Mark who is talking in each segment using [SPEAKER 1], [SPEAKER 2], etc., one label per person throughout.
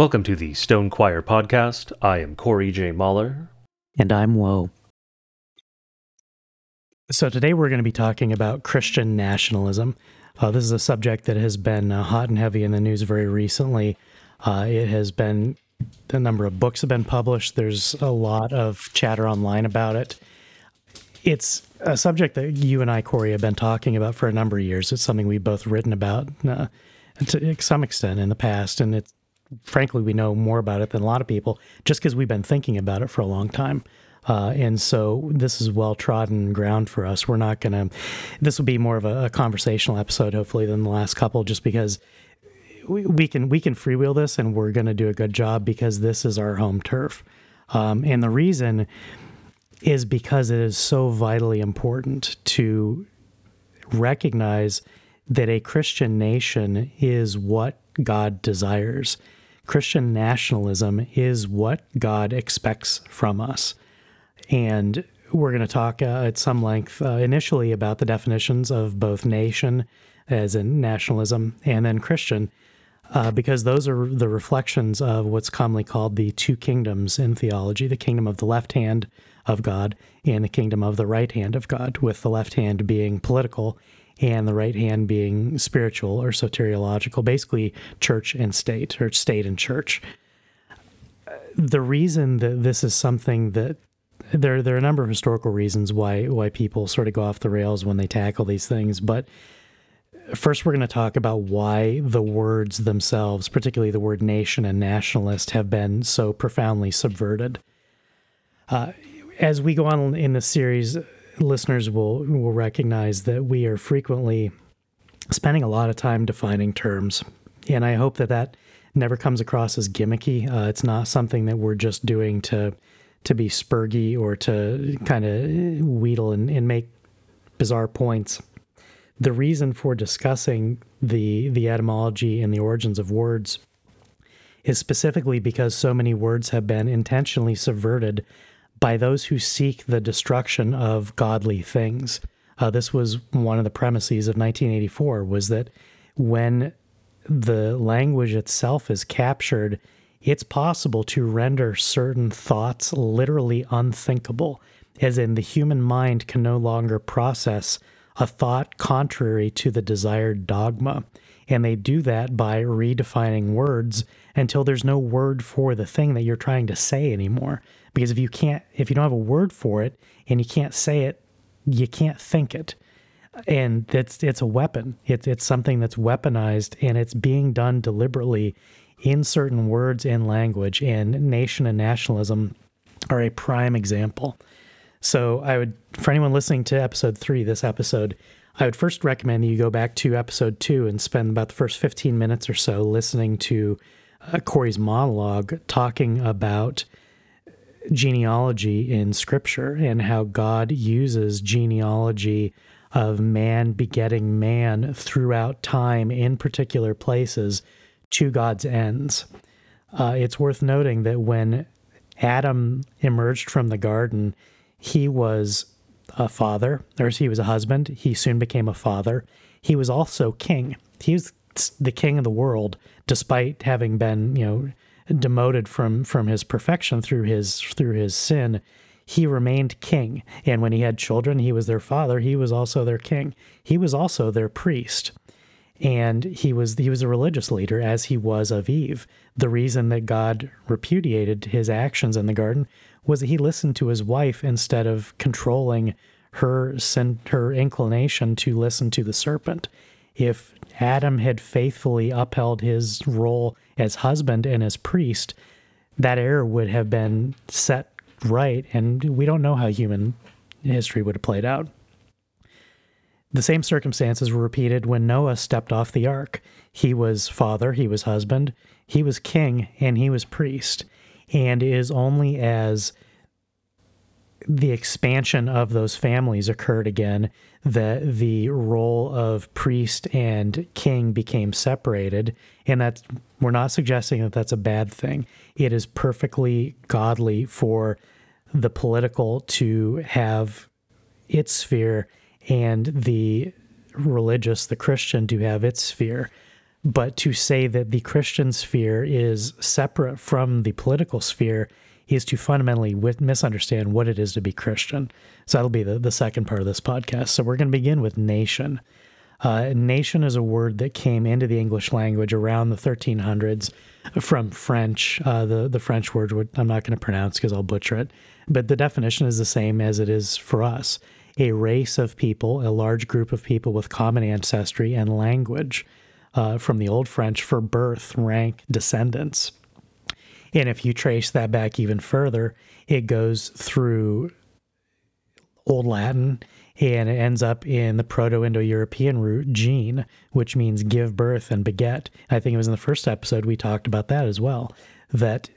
[SPEAKER 1] Welcome to the Stone Choir podcast. I am Corey J. Mahler.
[SPEAKER 2] And I'm Woe.
[SPEAKER 3] So, today we're going to be talking about Christian nationalism. Uh, this is a subject that has been uh, hot and heavy in the news very recently. Uh, it has been, a number of books have been published. There's a lot of chatter online about it. It's a subject that you and I, Corey, have been talking about for a number of years. It's something we've both written about uh, to some extent in the past, and it's frankly, we know more about it than a lot of people just because we've been thinking about it for a long time. Uh, and so this is well trodden ground for us. We're not going to, this will be more of a, a, conversational episode, hopefully, than the last couple, just because we, can we can freewheel this and we're going to do a good job because this is our home turf. Um, and the reason is because it is so vitally important to recognize that a Christian nation is what God desires. Christian nationalism is what God expects from us. And we're going to talk uh, at some length uh, initially about the definitions of both nation, as in nationalism, and then Christian, uh, because those are the reflections of what's commonly called the two kingdoms in theology the kingdom of the left hand of God and the kingdom of the right hand of God, with the left hand being political and the right hand being spiritual or soteriological, basically church and state, or state and church. The reason that this is something that there there are a number of historical reasons why why people sort of go off the rails when they tackle these things, but first we're going to talk about why the words themselves, particularly the word nation and nationalist, have been so profoundly subverted. Uh, as we go on in this series, listeners will will recognize that we are frequently spending a lot of time defining terms, and I hope that that never comes across as gimmicky. Uh, it's not something that we're just doing to to be spurgy or to kind of wheedle and, and make bizarre points. The reason for discussing the the etymology and the origins of words is specifically because so many words have been intentionally subverted by those who seek the destruction of godly things. Uh, this was one of the premises of 1984 was that when the language itself is captured, it's possible to render certain thoughts literally unthinkable, as in the human mind can no longer process a thought contrary to the desired dogma. And they do that by redefining words until there's no word for the thing that you're trying to say anymore. Because if you can't, if you don't have a word for it and you can't say it, you can't think it. And it's it's a weapon. It's it's something that's weaponized and it's being done deliberately in certain words and language. And nation and nationalism are a prime example. So I would, for anyone listening to episode three, this episode, I would first recommend that you go back to episode two and spend about the first 15 minutes or so listening to uh, Corey's monologue talking about genealogy in scripture and how God uses genealogy of man begetting man throughout time in particular places to God's ends. Uh, it's worth noting that when Adam emerged from the garden, he was a father, or he was a husband. He soon became a father. He was also king. He was the king of the world, despite having been, you know, demoted from from his perfection through his through his sin. He remained king, and when he had children, he was their father. He was also their king. He was also their priest and he was he was a religious leader as he was of Eve. The reason that God repudiated his actions in the garden was that he listened to his wife instead of controlling her sin, her inclination to listen to the serpent. If Adam had faithfully upheld his role as husband and as priest, that error would have been set right, and we don't know how human history would have played out. The same circumstances were repeated when Noah stepped off the ark. He was father, he was husband, he was king, and he was priest. And it is only as the expansion of those families occurred again that the role of priest and king became separated and that we're not suggesting that that's a bad thing it is perfectly godly for the political to have its sphere and the religious, the Christian, to have its sphere. But to say that the Christian sphere is separate from the political sphere is to fundamentally misunderstand what it is to be Christian. So that'll be the, the second part of this podcast. So we're going to begin with nation. Uh, nation is a word that came into the English language around the 1300s from French. Uh, the the French word which I'm not going to pronounce because I'll butcher it, but the definition is the same as it is for us: a race of people, a large group of people with common ancestry and language. Uh, from the Old French for birth, rank, descendants. And if you trace that back even further, it goes through Old Latin and it ends up in the Proto Indo European root, gene, which means give birth and beget. I think it was in the first episode we talked about that as well. That,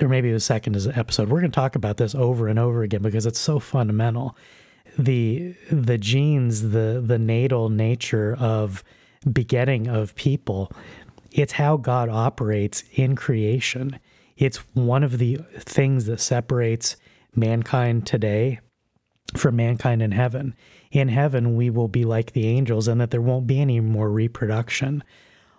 [SPEAKER 3] or maybe the second episode. We're going to talk about this over and over again because it's so fundamental. The the genes, the the natal nature of begetting of people, it's how God operates in creation. It's one of the things that separates mankind today from mankind in heaven. In heaven, we will be like the angels, and that there won't be any more reproduction.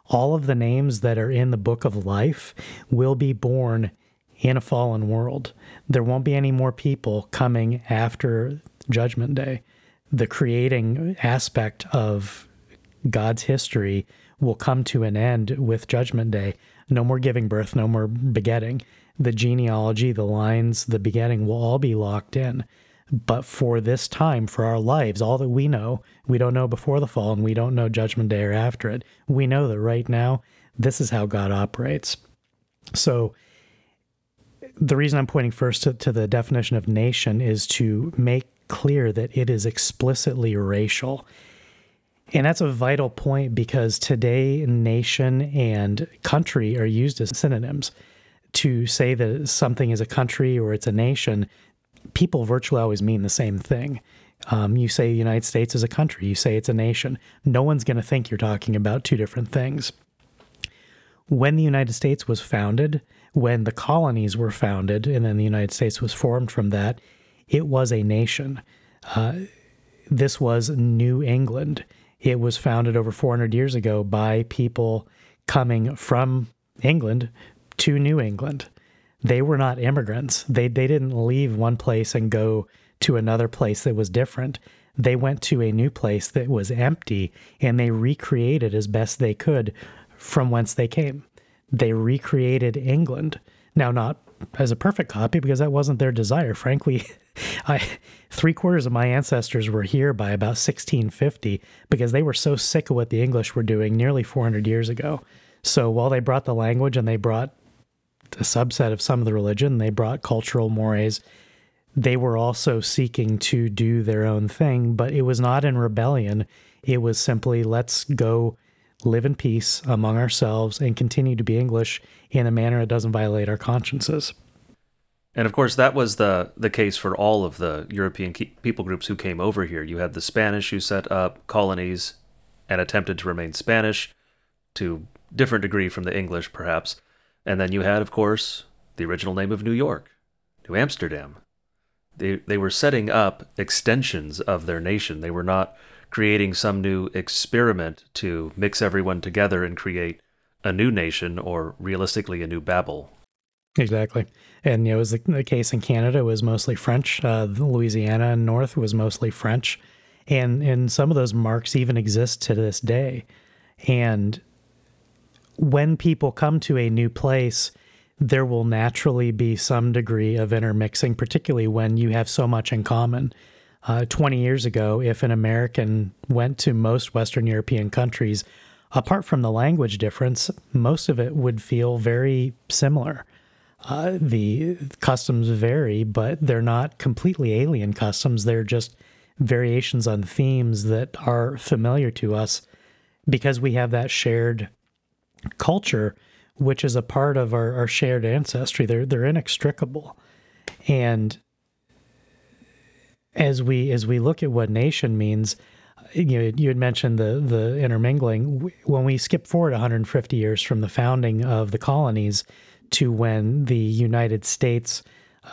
[SPEAKER 3] All of the names that are in the book of life will be born in a fallen world. There won't be any more people coming after Judgment Day. The creating aspect of God's history will come to an end with Judgment Day. No more giving birth, no more begetting. The genealogy, the lines, the begetting will all be locked in. But for this time, for our lives, all that we know, we don't know before the fall and we don't know Judgment Day or after it. We know that right now, this is how God operates. So, the reason I'm pointing first to, to the definition of nation is to make clear that it is explicitly racial. And that's a vital point because today, nation and country are used as synonyms. To say that something is a country or it's a nation people virtually always mean the same thing. Um, you say the United States is a country, you say it's a nation. No one's going to think you're talking about two different things. When the United States was founded, when the colonies were founded, and then the United States was formed from that, it was a nation. Uh, this was New England. It was founded over 400 years ago by people coming from England to New England they were not immigrants. They they didn't leave one place and go to another place that was different. They went to a new place that was empty and they recreated as best they could from whence they came. They recreated England. Now not as a perfect copy because that wasn't their desire. Frankly, I three quarters of my ancestors were here by about 1650 because they were so sick of what the English were doing nearly 400 years ago. So while they brought the language and they brought a subset of some of the religion. They brought cultural mores. They were also seeking to do their own thing, but it was not in rebellion. It was simply let's go live in peace among ourselves and continue to be English in a manner that doesn't violate our consciences.
[SPEAKER 1] And of course, that was the the case for all of the European people groups who came over here. You had the Spanish who set up colonies and attempted to remain Spanish to different degree from the English, perhaps. And then you had, of course, the original name of New York, New Amsterdam. They, they were setting up extensions of their nation. They were not creating some new experiment to mix everyone together and create a new nation or realistically a new Babel.
[SPEAKER 3] Exactly. And you know, it was the, the case in Canada was mostly French. Uh, Louisiana and North was mostly French. And, and some of those marks even exist to this day. And when people come to a new place, there will naturally be some degree of intermixing, particularly when you have so much in common. Uh, 20 years ago, if an American went to most Western European countries, apart from the language difference, most of it would feel very similar. Uh, the customs vary, but they're not completely alien customs. They're just variations on themes that are familiar to us because we have that shared culture, which is a part of our, our shared ancestry. They're they're inextricable, and as we as we look at what nation means, you know, you had mentioned the the intermingling. When we skip forward 150 years from the founding of the colonies to when the United States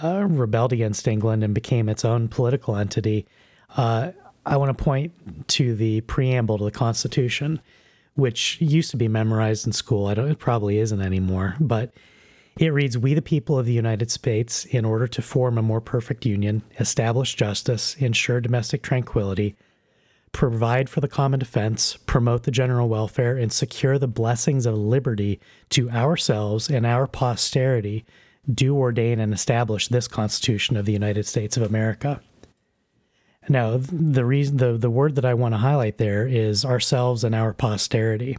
[SPEAKER 3] uh, rebelled against England and became its own political entity, uh, I want to point to the preamble to the Constitution, which used to be memorized in school. I don't, it probably isn't anymore, but it reads We, the people of the United States, in order to form a more perfect union, establish justice, ensure domestic tranquility, provide for the common defense, promote the general welfare, and secure the blessings of liberty to ourselves and our posterity, do ordain and establish this Constitution of the United States of America. Now, the reason the, the word that I want to highlight there is ourselves and our posterity.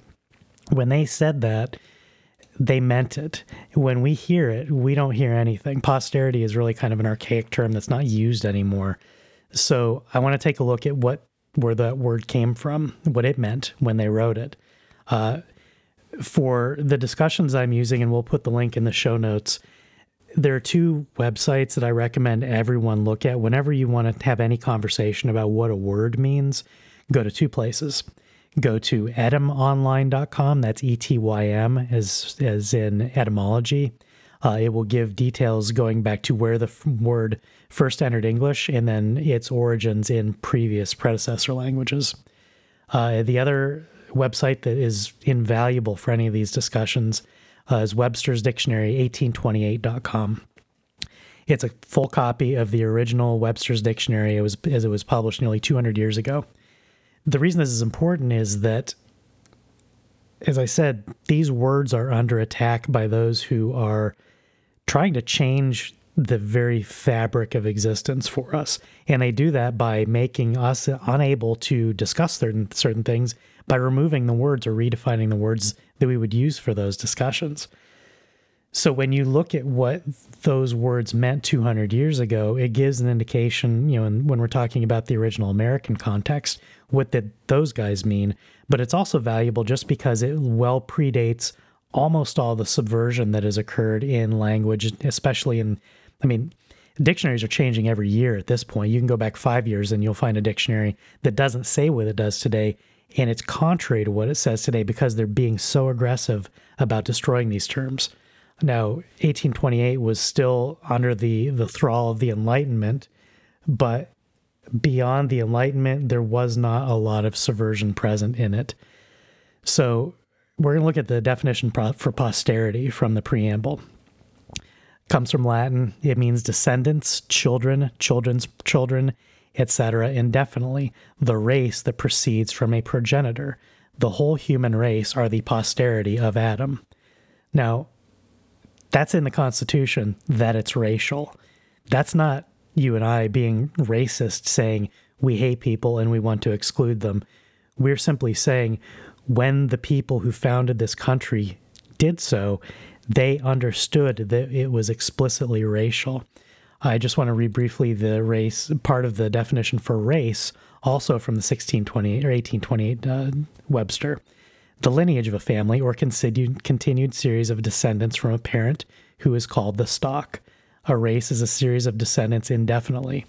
[SPEAKER 3] When they said that, they meant it. When we hear it, we don't hear anything. Posterity is really kind of an archaic term that's not used anymore. So I want to take a look at what where that word came from, what it meant when they wrote it. Uh, for the discussions I'm using, and we'll put the link in the show notes. There are two websites that I recommend everyone look at whenever you want to have any conversation about what a word means. Go to two places go to etymonline.com. That's E T Y M, as, as in etymology. Uh, it will give details going back to where the word first entered English and then its origins in previous predecessor languages. Uh, the other website that is invaluable for any of these discussions uh, is Webster's Dictionary, 1828.com. It's a full copy of the original Webster's Dictionary it was, as it was published nearly 200 years ago the reason this is important is that, as I said, these words are under attack by those who are trying to change the very fabric of existence for us. And they do that by making us unable to discuss certain, certain things by removing the words or redefining the words that we would use for those discussions. So when you look at what those words meant 200 years ago, it gives an indication, you know, when we're talking about the original American context, what did those guys mean? But it's also valuable just because it well predates almost all the subversion that has occurred in language, especially in, I mean, dictionaries are changing every year at this point. You can go back five years and you'll find a dictionary that doesn't say what it does today. And it's contrary to what it says today because they're being so aggressive about destroying these terms. Now, 1828 was still under the, the thrall of the Enlightenment, but beyond the Enlightenment, there was not a lot of subversion present in it. So, we're going to look at the definition for posterity from the preamble. Comes from Latin. It means descendants, children, children's children, etc., indefinitely. The race that proceeds from a progenitor. The whole human race are the posterity of Adam. Now, that's in the Constitution that it's racial. That's not you and I being racist saying we hate people and we want to exclude them. We're simply saying when the people who founded this country did so, they understood that it was explicitly racial. I just want to read briefly the race part of the definition for race, also from the 1628 or 1828 uh, Webster the lineage of a family or continued, continued series of descendants from a parent who is called the stock. A race is a series of descendants indefinitely.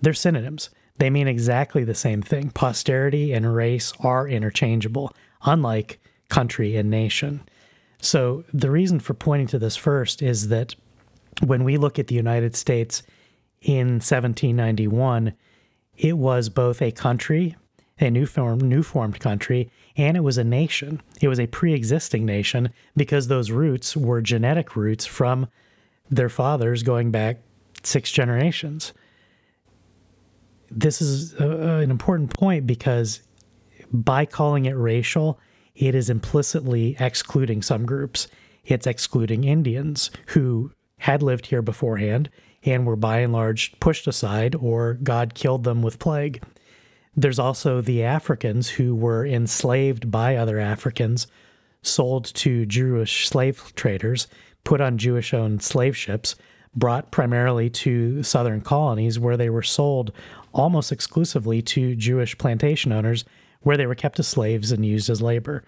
[SPEAKER 3] They're synonyms. They mean exactly the same thing. Posterity and race are interchangeable, unlike country and nation. So, the reason for pointing to this first is that when we look at the United States in 1791, it was both a country a new form, new formed country, and it was a nation. It was a pre-existing nation because those roots were genetic roots from their fathers going back six generations. This is a, an important point because by calling it racial, it is implicitly excluding some groups. It's excluding Indians who had lived here beforehand and were by and large pushed aside or God killed them with plague. There's also the Africans who were enslaved by other Africans, sold to Jewish slave traders, put on Jewish owned slave ships, brought primarily to southern colonies where they were sold almost exclusively to Jewish plantation owners, where they were kept as slaves and used as labor,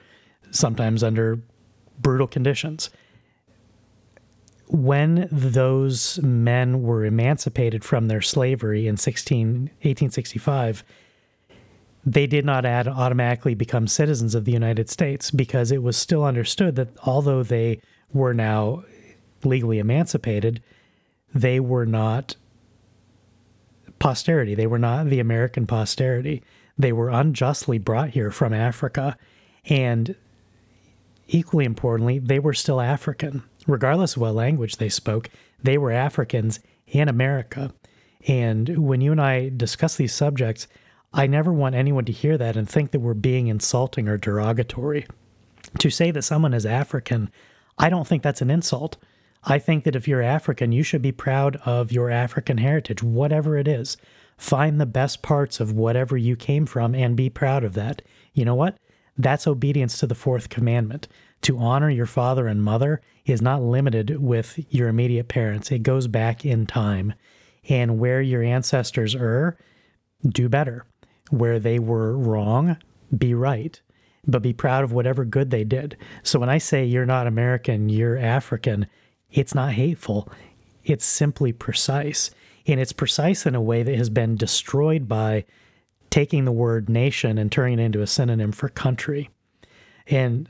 [SPEAKER 3] sometimes under brutal conditions. When those men were emancipated from their slavery in 16, 1865, they did not add, automatically become citizens of the United States because it was still understood that although they were now legally emancipated, they were not posterity. They were not the American posterity. They were unjustly brought here from Africa And equally importantly, they were still African. Regardless of what language they spoke, they were Africans in America. And when you and I discuss these subjects, I never want anyone to hear that and think that we're being insulting or derogatory. To say that someone is African, I don't think that's an insult. I think that if you're African, you should be proud of your African heritage, whatever it is. Find the best parts of whatever you came from and be proud of that. You know what? That's obedience to the fourth commandment. To honor your father and mother is not limited with your immediate parents, it goes back in time. And where your ancestors err, do better. Where they were wrong, be right. But be proud of whatever good they did. So when I say you're not American, you're African, it's not hateful. It's simply precise. And it's precise in a way that has been destroyed by taking the word nation and turning it into a synonym for country. And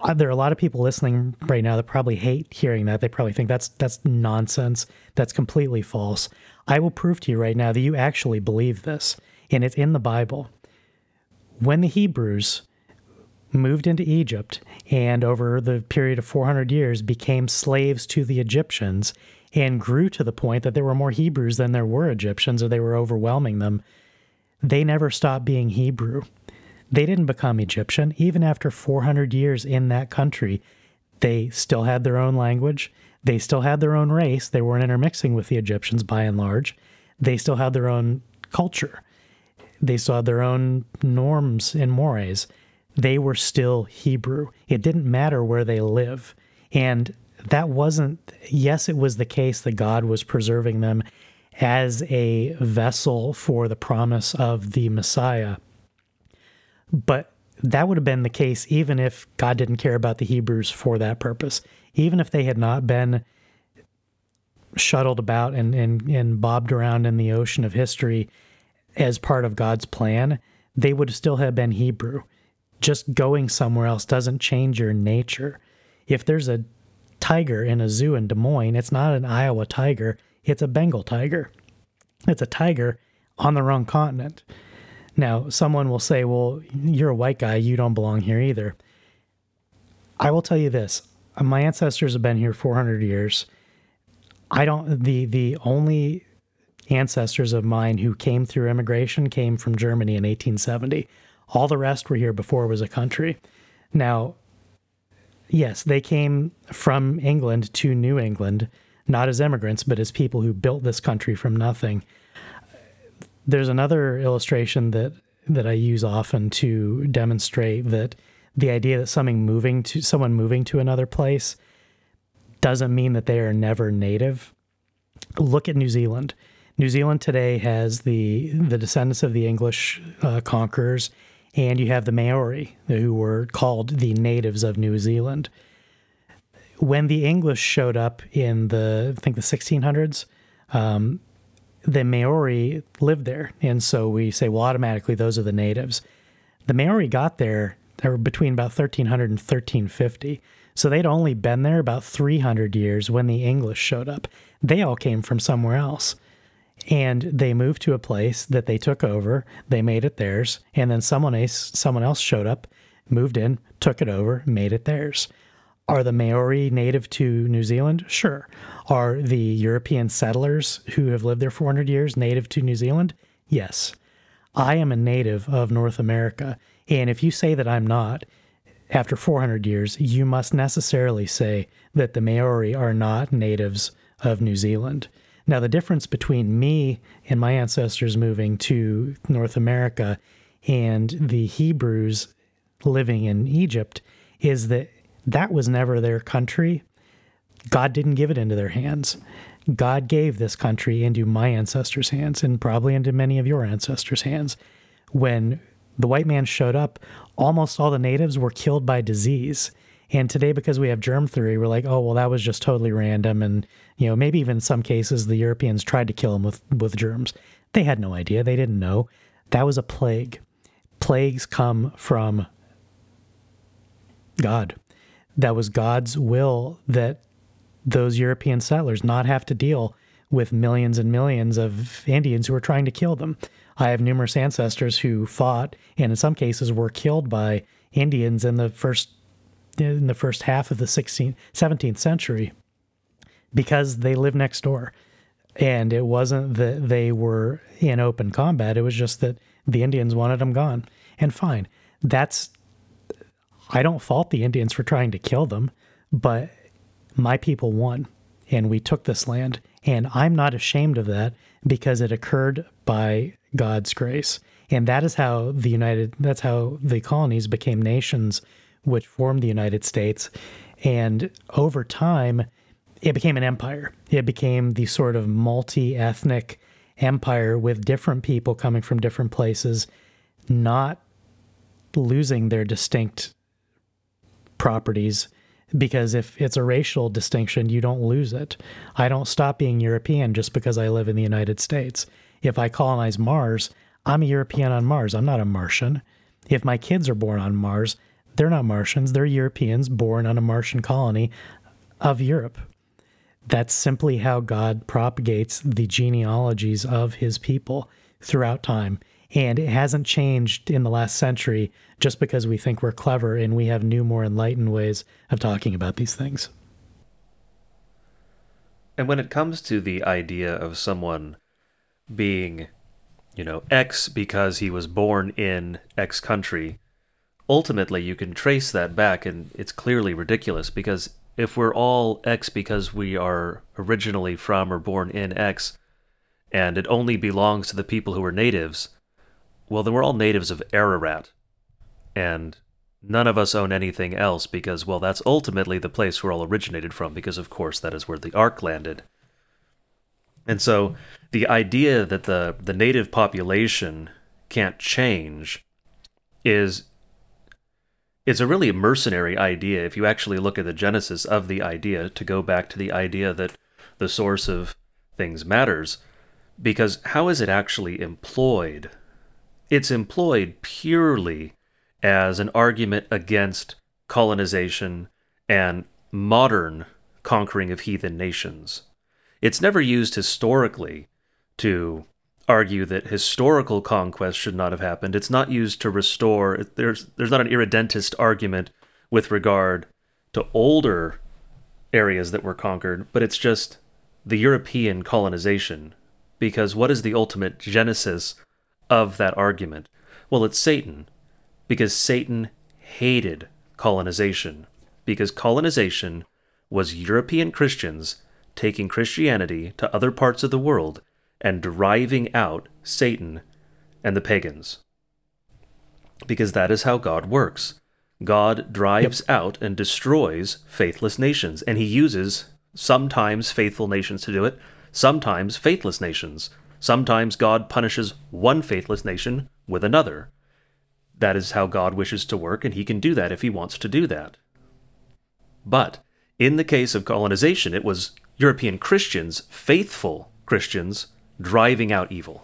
[SPEAKER 3] uh, there are a lot of people listening right now that probably hate hearing that. They probably think that's that's nonsense. That's completely false. I will prove to you right now that you actually believe this, and it's in the Bible. When the Hebrews moved into Egypt and over the period of 400 years became slaves to the Egyptians and grew to the point that there were more Hebrews than there were Egyptians or they were overwhelming them, they never stopped being Hebrew. They didn't become Egyptian. Even after 400 years in that country, they still had their own language. They still had their own race. They weren't intermixing with the Egyptians by and large. They still had their own culture. They saw their own norms and mores they were still Hebrew. It didn't matter where they live. And that wasn't, yes, it was the case that God was preserving them as a vessel for the promise of the Messiah. But that would have been the case even if God didn't care about the Hebrews for that purpose. Even if they had not been shuttled about and, and, and bobbed around in the ocean of history as part of God's plan, they would still have been Hebrew just going somewhere else doesn't change your nature. If there's a tiger in a zoo in Des Moines, it's not an Iowa tiger, it's a Bengal tiger. It's a tiger on the wrong continent. Now, someone will say, well, you're a white guy, you don't belong here either. I will tell you this my ancestors have been here 400 years. I don't, the, the only ancestors of mine who came through immigration came from Germany in 1870. All the rest were here before it was a country. Now, yes, they came from England to New England, not as immigrants, but as people who built this country from nothing. There's another illustration that that I use often to demonstrate that the idea that something moving to someone moving to another place doesn't mean that they are never native. Look at New Zealand. New Zealand today has the the descendants of the English uh, conquerors and you have the Maori, who were called the natives of New Zealand. When the English showed up in the, I think the 1600s, um, the Maori lived there, and so we say, well, automatically those are the natives. The Maori got there, they were between about 1300 and 1350. So they'd only been there about 300 years when the English showed up. They all came from somewhere else and they moved to a place that they took over. They made it theirs, and then someone else, someone else showed up, moved in, took it over, made it theirs. Are the Maori native to New Zealand? Sure. Are the European settlers who have lived there 400 years native to New Zealand? Yes. I am a native of North America, and if you say that I'm not, after 400 years, you must necessarily say that the Maori are not natives of New Zealand. Now, the difference between me and my ancestors moving to North America and the Hebrews living in Egypt is that that was never their country. God didn't give it into their hands. God gave this country into my ancestors' hands and probably into many of your ancestors' hands. When the white man showed up, almost all the natives were killed by disease. And today, because we have germ theory, we're like, oh, well, that was just totally random. And, you know, maybe even in some cases, the Europeans tried to kill them with, with germs. They had no idea. They didn't know. That was a plague. Plagues come from God. That was God's will that those European settlers not have to deal with millions and millions of Indians who were trying to kill them. I have numerous ancestors who fought and in some cases were killed by Indians in the first in the first half of the 16th 17th century because they lived next door. And it wasn't that they were in open combat, it was just that the Indians wanted them gone. And fine. That's I don't fault the Indians for trying to kill them, but my people won and we took this land. And I'm not ashamed of that because it occurred by God's grace. And that is how the United, that's how the colonies became nations, which formed the United States. And over time, it became an empire. It became the sort of multi ethnic empire with different people coming from different places, not losing their distinct properties because if it's a racial distinction, you don't lose it. I don't stop being European just because I live in the United States. If I colonize Mars, I'm a European on Mars. I'm not a Martian. If my kids are born on Mars, they're not Martians. They're Europeans born on a Martian colony of Europe. That's simply how God propagates the genealogies of his people throughout time. And it hasn't changed in the last century just because we think we're clever and we have new, more enlightened ways of talking about these things.
[SPEAKER 1] And when it comes to the idea of someone being, you know, X because he was born in X country, ultimately you can trace that back and it's clearly ridiculous because if we're all X because we are originally from or born in X and it only belongs to the people who are natives, well, then we're all natives of Ararat. And none of us own anything else because, well, that's ultimately the place we're all originated from, because, of course, that is where the Ark landed. And so the idea that the, the native population can't change is is a really mercenary idea if you actually look at the genesis of the idea to go back to the idea that the source of things matters because how is it actually employed it's employed purely as an argument against colonization and modern conquering of heathen nations. It's never used historically to argue that historical conquest should not have happened. It's not used to restore there's there's not an irredentist argument with regard to older areas that were conquered, but it's just the European colonization. Because what is the ultimate genesis of that argument? Well, it's Satan, because Satan hated colonization, because colonization was European Christians taking Christianity to other parts of the world and driving out Satan and the pagans. Because that is how God works. God drives yep. out and destroys faithless nations, and he uses sometimes faithful nations to do it, sometimes faithless nations. Sometimes God punishes one faithless nation with another. That is how God wishes to work, and he can do that if he wants to do that. But in the case of colonization, it was European Christians, faithful Christians, driving out evil.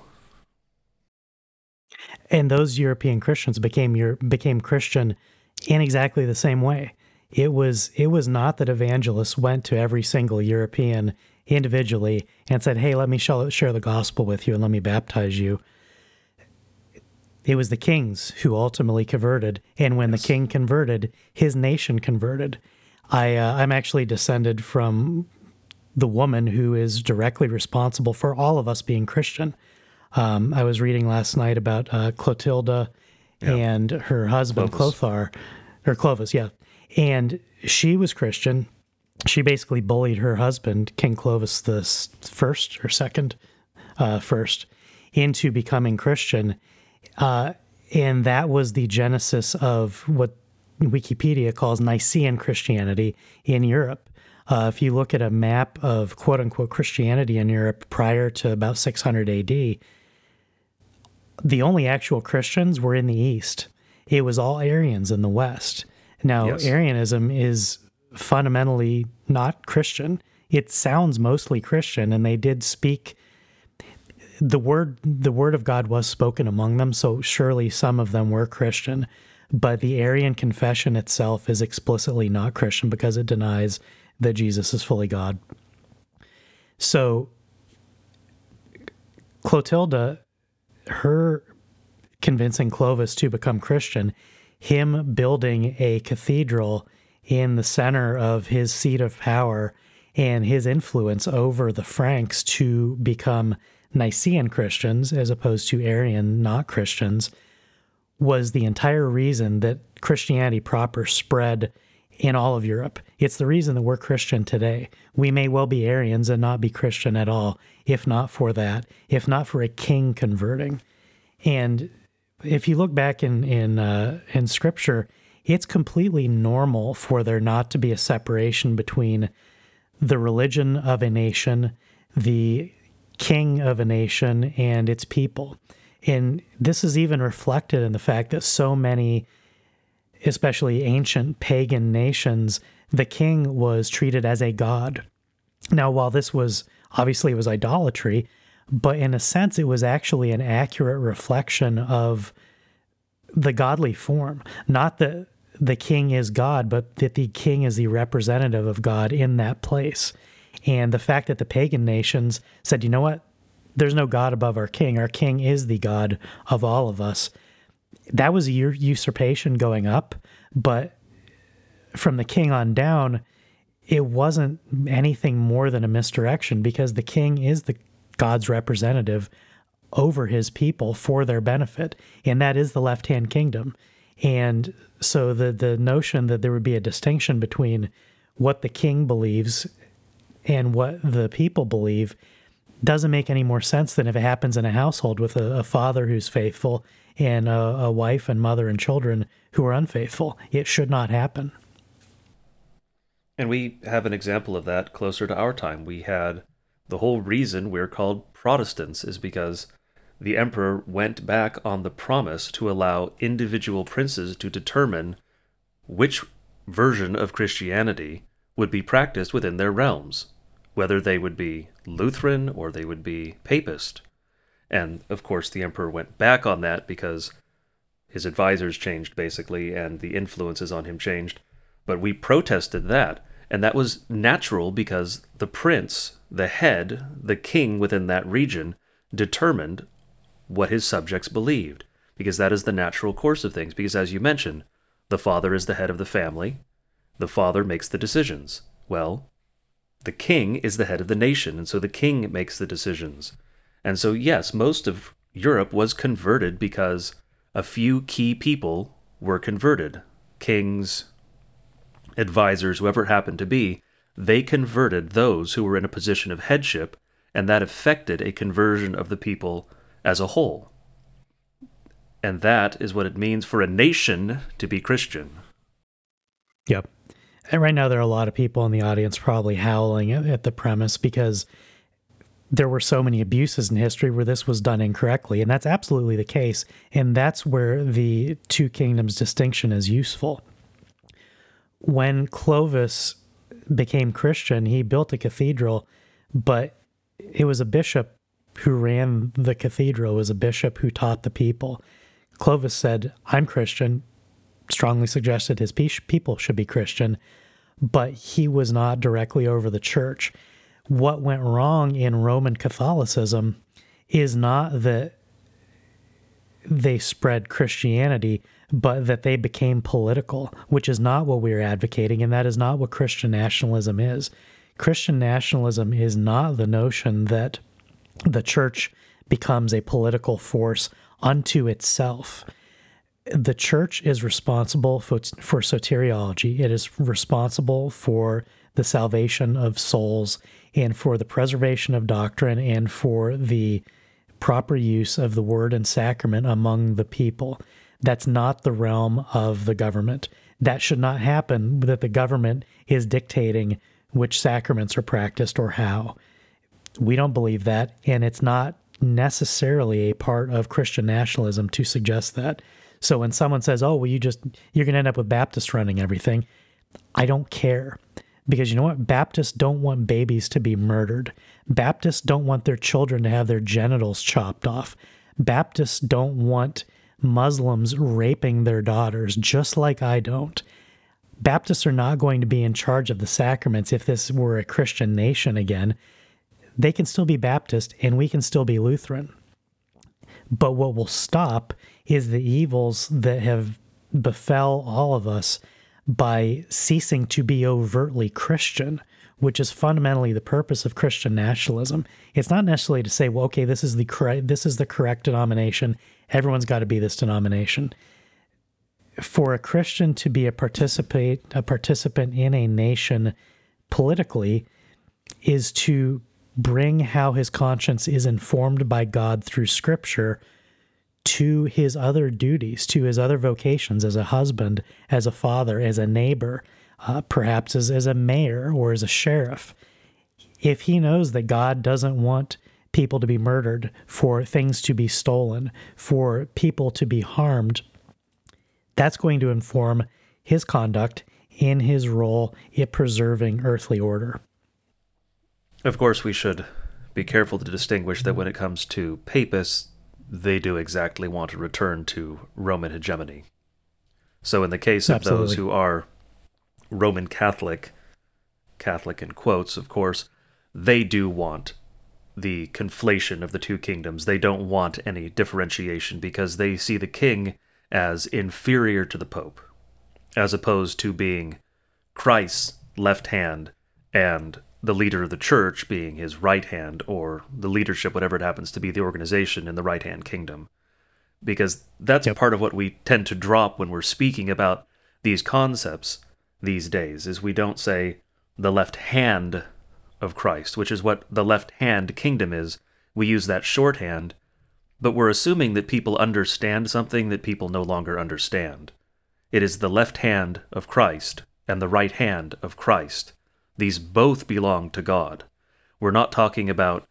[SPEAKER 3] And those European Christians became your, became Christian in exactly the same way. It was it was not that evangelists went to every single European individually and said, Hey, let me share the gospel with you and let me baptize you. It was the kings who ultimately converted. And when yes. the king converted, his nation converted. I, uh, I'm actually descended from the woman who is directly responsible for all of us being Christian. Um, I was reading last night about uh, Clotilda yep. and her husband Clovis. Clothar, or Clovis, yeah. And she was Christian she basically bullied her husband, King Clovis the first or second, uh, first, into becoming Christian, uh, and that was the genesis of what Wikipedia calls Nicene Christianity in Europe. Uh, if you look at a map of quote unquote Christianity in Europe prior to about 600 AD, the only actual Christians were in the East. It was all Arians in the West. Now, yes. Arianism is fundamentally not Christian. It sounds mostly Christian, and they did speak the word the word of God was spoken among them, so surely some of them were Christian. But the Arian confession itself is explicitly not Christian because it denies that Jesus is fully God. So Clotilda, her convincing Clovis to become Christian, him building a cathedral in the center of his seat of power and his influence over the Franks to become Nicene Christians as opposed to Arian not Christians was the entire reason that Christianity proper spread in all of Europe. It's the reason that we're Christian today. We may well be Arians and not be Christian at all, if not for that, if not for a king converting. And if you look back in in uh, in Scripture, it's completely normal for there not to be a separation between the religion of a nation, the king of a nation, and its people. And this is even reflected in the fact that so many, especially ancient pagan nations, the king was treated as a god. Now, while this was obviously it was idolatry, but in a sense, it was actually an accurate reflection of the godly form. Not that the king is God, but that the king is the representative of God in that place. And the fact that the pagan nations said, you know what? There's no God above our king. Our king is the God of all of us. That was your usurpation going up, but from the king on down, it wasn't anything more than a misdirection because the king is the God's representative over his people for their benefit, and that is the left hand kingdom. And so the the notion that there would be a distinction between what the king believes and what the people believe doesn't make any more sense than if it happens in a household with a, a father who's faithful and a, a wife and mother and children who are unfaithful. It should not happen.
[SPEAKER 1] And we have an example of that closer to our time. We had the whole reason we're called Protestants is because the emperor went back on the promise to allow individual princes to determine which version of Christianity would be practiced within their realms, whether they would be Lutheran or they would be Papist. And of course, the emperor went back on that because his advisors changed basically and the influences on him changed. But we protested that. And that was natural because the prince, the head, the king within that region, determined what his subjects believed, because that is the natural course of things. Because as you mentioned, the father is the head of the family, the father makes the decisions. Well, the king is the head of the nation, and so the king makes the decisions. And so, yes, most of Europe was converted because a few key people were converted kings, advisors, whoever it happened to be. They converted those who were in a position of headship, and that affected a conversion of the people as a whole. And that is what it means for a nation to be Christian.
[SPEAKER 3] Yep. And right now, there are a lot of people in the audience probably howling at, the premise because there were so many abuses in history where this was done incorrectly. And that's absolutely the case. And that's where the two kingdoms distinction is useful. When Clovis became Christian, he built a cathedral, but it was a bishop who ran the cathedral it was a bishop who taught the people. Clovis said, I'm Christian, strongly suggested his people should be Christian, but he was not directly over the church. What went wrong in Roman Catholicism is not that they spread Christianity, but that they became political, which is not what we're advocating, and that is not what Christian nationalism is. Christian nationalism is not the notion that the church becomes a political force unto itself. The church is responsible for, for soteriology. It is responsible for the salvation of souls and for the preservation of doctrine and for the proper use of the word and sacrament among the people. That's not the realm of the government. That should not happen that the government is dictating which sacraments are practiced or how. We don't believe that, and it's not necessarily a part of Christian nationalism to suggest that. So when someone says, "Oh, well, you just you're going to end up with Baptists running everything," I don't care because you know what? Baptists don't want babies to be murdered. Baptists don't want their children to have their genitals chopped off. Baptists don't want Muslims raping their daughters, just like I don't. Baptists are not going to be in charge of the sacraments if this were a Christian nation again they can still be Baptist and we can still be Lutheran. But what will stop is the evils that have befell all of us by ceasing to be overtly Christian, which is fundamentally the purpose of Christian nationalism. It's not necessarily to say, well, okay, this is the correct this is the correct denomination. Everyone's got to be this denomination. For a Christian to be a participate a participant in a nation politically is to bring how his conscience is informed by God through scripture to his other duties, to his other vocations as a husband, as a father, as a neighbor, uh, perhaps as, as a mayor or as a sheriff. If he knows that God doesn't want people to be murdered, for things to be stolen, for people to be harmed, that's going to inform his conduct in his role in preserving earthly order.
[SPEAKER 1] Of course, we should be careful to distinguish that when it comes to papists, they do exactly want to return to Roman hegemony. So, in the case of Absolutely. those who are Roman Catholic, Catholic in quotes, of course, they do want the conflation of the two kingdoms. They don't want any differentiation because they see the king as inferior to the pope, as opposed to being Christ's left hand and the leader of the church being his right hand, or the leadership, whatever it happens to be, the organization in the right hand kingdom. Because that's yep. part of what we tend to drop when we're speaking about these concepts these days, is we don't say the left hand of Christ, which is what the left hand kingdom is. We use that shorthand, but we're assuming that people understand something that people no longer understand. It is the left hand of Christ and the right hand of Christ these both belong to God. We're not talking about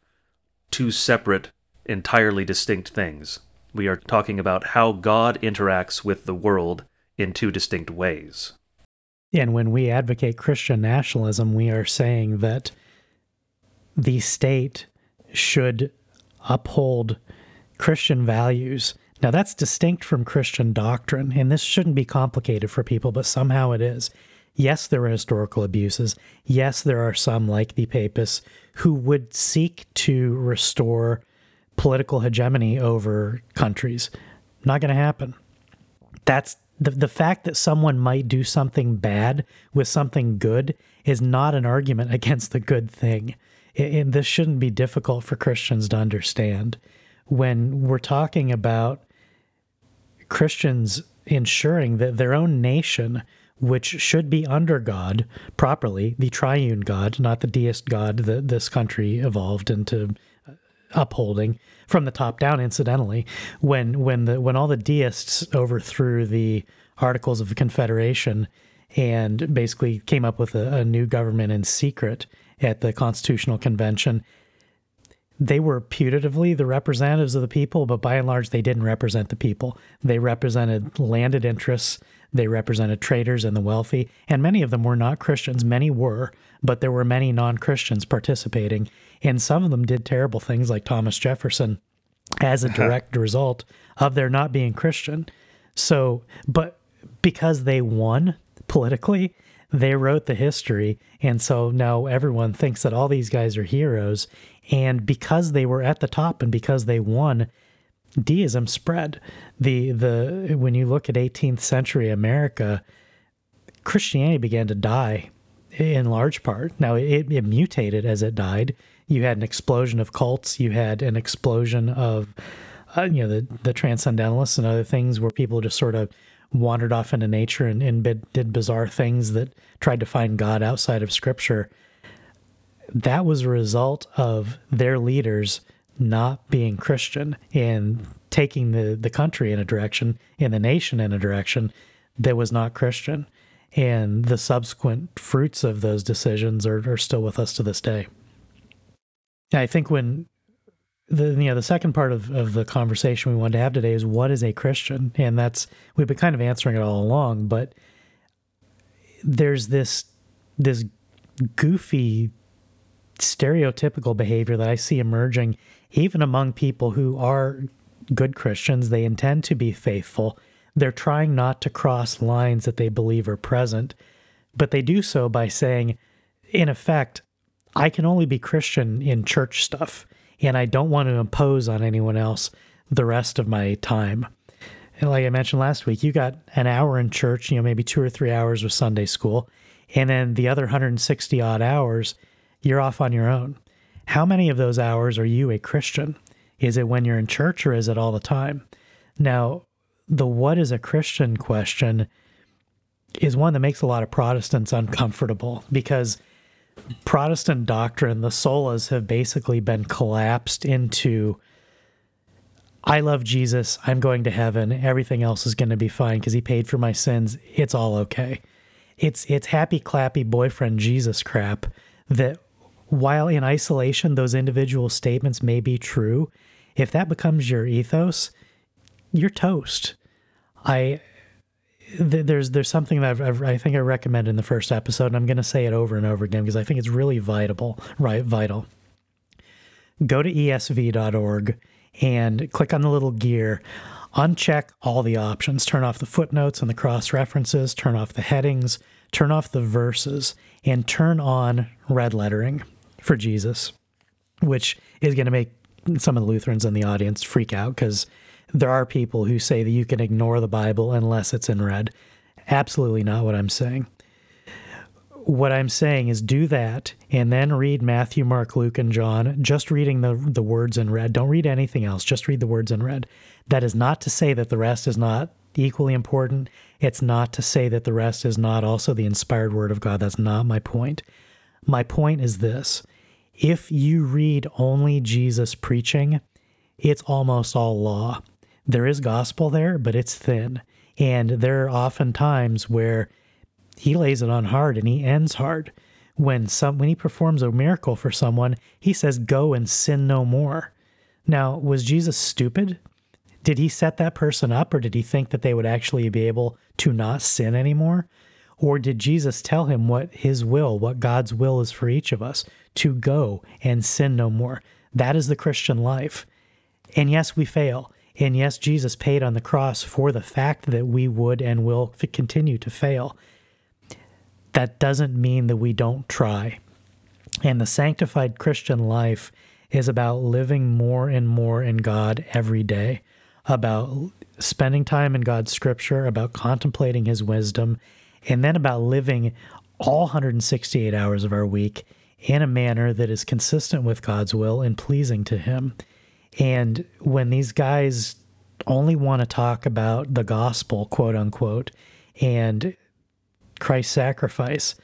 [SPEAKER 1] two separate, entirely distinct things. We are talking about how God interacts with the world in two distinct ways.
[SPEAKER 3] And when we advocate Christian nationalism, we are saying that the state should uphold Christian values. Now, that's distinct from Christian doctrine, and this shouldn't be complicated for people, but somehow it is. Yes, there are historical abuses. Yes, there are some, like the Papists, who would seek to restore political hegemony over countries. Not going to happen. That's the, the fact that someone might do something bad with something good is not an argument against the good thing. And this shouldn't be difficult for Christians to understand. When we're talking about Christians ensuring that their own nation which should be under God properly, the triune God, not the deist God that this country evolved into uh, upholding from the top down incidentally. When when the when all the deists overthrew the articles of the confederation and basically came up with a, a new government in secret at the constitutional convention they were putatively the representatives of the people but by and large they didn't represent the people. They represented landed interests they represented traders and the wealthy, and many of them were not Christians. Many were, but there were many non Christians participating, and some of them did terrible things like Thomas Jefferson as a uh-huh. direct result of their not being Christian. So, but because they won politically, they wrote the history. And so now everyone thinks that all these guys are heroes. And because they were at the top and because they won, deism spread. The the when you look at 18th century America, Christianity began to die in large part. Now it, it mutated as it died. You had an explosion of cults. You had an explosion of uh, you know the the transcendentalists and other things where people just sort of wandered off into nature and, and did bizarre things that tried to find God outside of Scripture. That was a result of their leaders not being Christian and taking the, the country in a direction and the nation in a direction that was not Christian. And the subsequent fruits of those decisions are, are still with us to this day. I think when the you know the second part of, of the conversation we wanted to have today is what is a Christian? And that's we've been kind of answering it all along, but there's this this goofy stereotypical behavior that I see emerging even among people who are good Christians. They intend to be faithful. They're trying not to cross lines that they believe are present, but they do so by saying, in effect, I can only be Christian in church stuff, and I don't want to impose on anyone else the rest of my time. And like I mentioned last week, you got an hour in church, you know, maybe two or three hours with Sunday school, and then the other 160 odd hours, you're off on your own. How many of those hours are you a Christian? Is it when you're in church or is it all the time? Now, the what is a Christian question is one that makes a lot of Protestants uncomfortable because Protestant doctrine, the solas have basically been collapsed into I love Jesus, I'm going to heaven, everything else is going to be fine because he paid for my sins. It's all okay. It's it's happy clappy boyfriend Jesus crap that while in isolation those individual statements may be true, if that becomes your ethos, you're toast. I th- there's there's something that I've, I've, i think I recommend in the first episode, and I'm going to say it over and over again because I think it's really vital. Right, vital. Go to esv.org and click on the little gear. Uncheck all the options. Turn off the footnotes and the cross references. Turn off the headings. Turn off the verses, and turn on red lettering for Jesus, which is going to make some of the Lutherans in the audience freak out because there are people who say that you can ignore the Bible unless it's in red. Absolutely not what I'm saying. What I'm saying is do that and then read Matthew, Mark, Luke, and John, just reading the, the words in red. Don't read anything else, just read the words in red. That is not to say that the rest is not equally important. It's not to say that the rest is not also the inspired word of God. That's not my point. My point is this if you read only Jesus preaching, it's almost all law there is gospel there, but it's thin. And there are often times where he lays it on hard and he ends hard. When some when he performs a miracle for someone, he says, Go and sin no more. Now, was Jesus stupid? Did he set that person up or did he think that they would actually be able to not sin anymore? Or did Jesus tell him what his will, what God's will is for each of us to go and sin no more? That is the Christian life. And yes, we fail. And yes, Jesus paid on the cross for the fact that we would and will continue to fail. That doesn't mean that we don't try. And the sanctified Christian life is about living more and more in God every day, about spending time in God's scripture, about contemplating his wisdom, and then about living all 168 hours of our week in a manner that is consistent with God's will and pleasing to him. And when these guys only want to talk about the gospel, quote unquote, and Christ's sacrifice,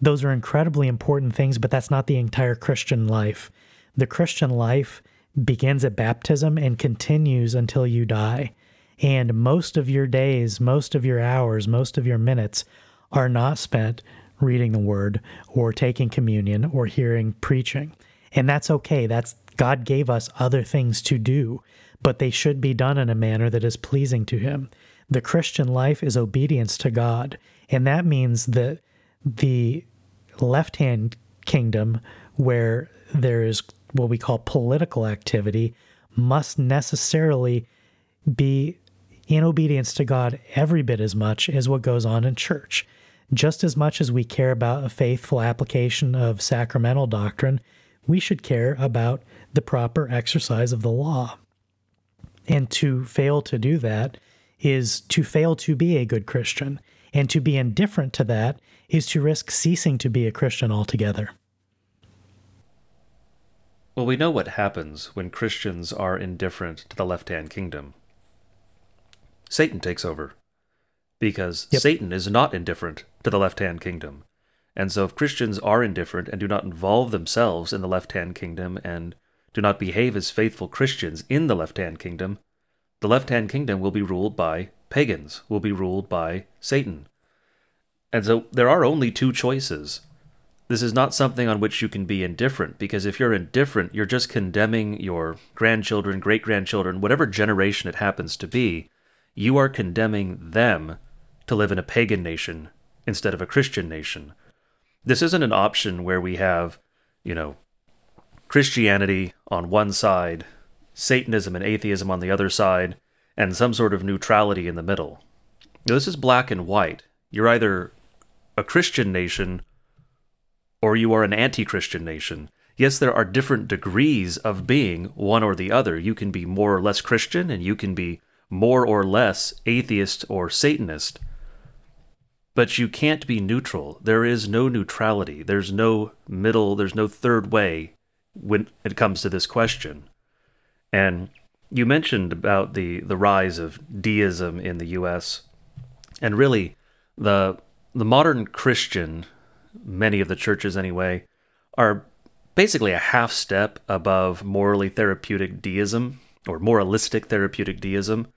[SPEAKER 3] those are incredibly important things, but that's not the entire Christian life. The Christian life begins at baptism and continues until you die. And most of your days, most of your hours, most of your minutes are not spent reading the word or taking communion or hearing preaching. And that's okay. That's God gave us other things to do, but they should be done in a manner that is pleasing to Him. The Christian life is obedience to God, and that means that the left hand kingdom, where there is what we call political activity, must necessarily be in obedience to God every bit as much as what goes on in church. Just as much as we care about a faithful application of sacramental doctrine, we should care about the proper exercise of the law. And to fail to do that is to fail to be a good Christian. And to be indifferent to that is to risk ceasing to be a Christian altogether.
[SPEAKER 1] Well, we know what happens when Christians are indifferent to the left hand kingdom. Satan takes over. Because yep. Satan is not indifferent to the left hand kingdom. And so, if Christians are indifferent and do not involve themselves in the left hand kingdom and do not behave as faithful Christians in the left hand kingdom, the left hand kingdom will be ruled by pagans, will be ruled by Satan. And so, there are only two choices. This is not something on which you can be indifferent, because if you're indifferent, you're just condemning your grandchildren, great grandchildren, whatever generation it happens to be, you are condemning them to live in a pagan nation instead of a Christian nation. This isn't an option where we have, you know, Christianity on one side, Satanism and atheism on the other side, and some sort of neutrality in the middle. This is black and white. You're either a Christian nation or you are an anti Christian nation. Yes, there are different degrees of being one or the other. You can be more or less Christian, and you can be more or less atheist or Satanist. But you can't be neutral. There is no neutrality. There's no middle, there's no third way when it comes to this question. And you mentioned about the, the rise of deism in the US. And really, the the modern Christian, many of the churches anyway, are basically a half step above morally therapeutic deism or moralistic therapeutic deism.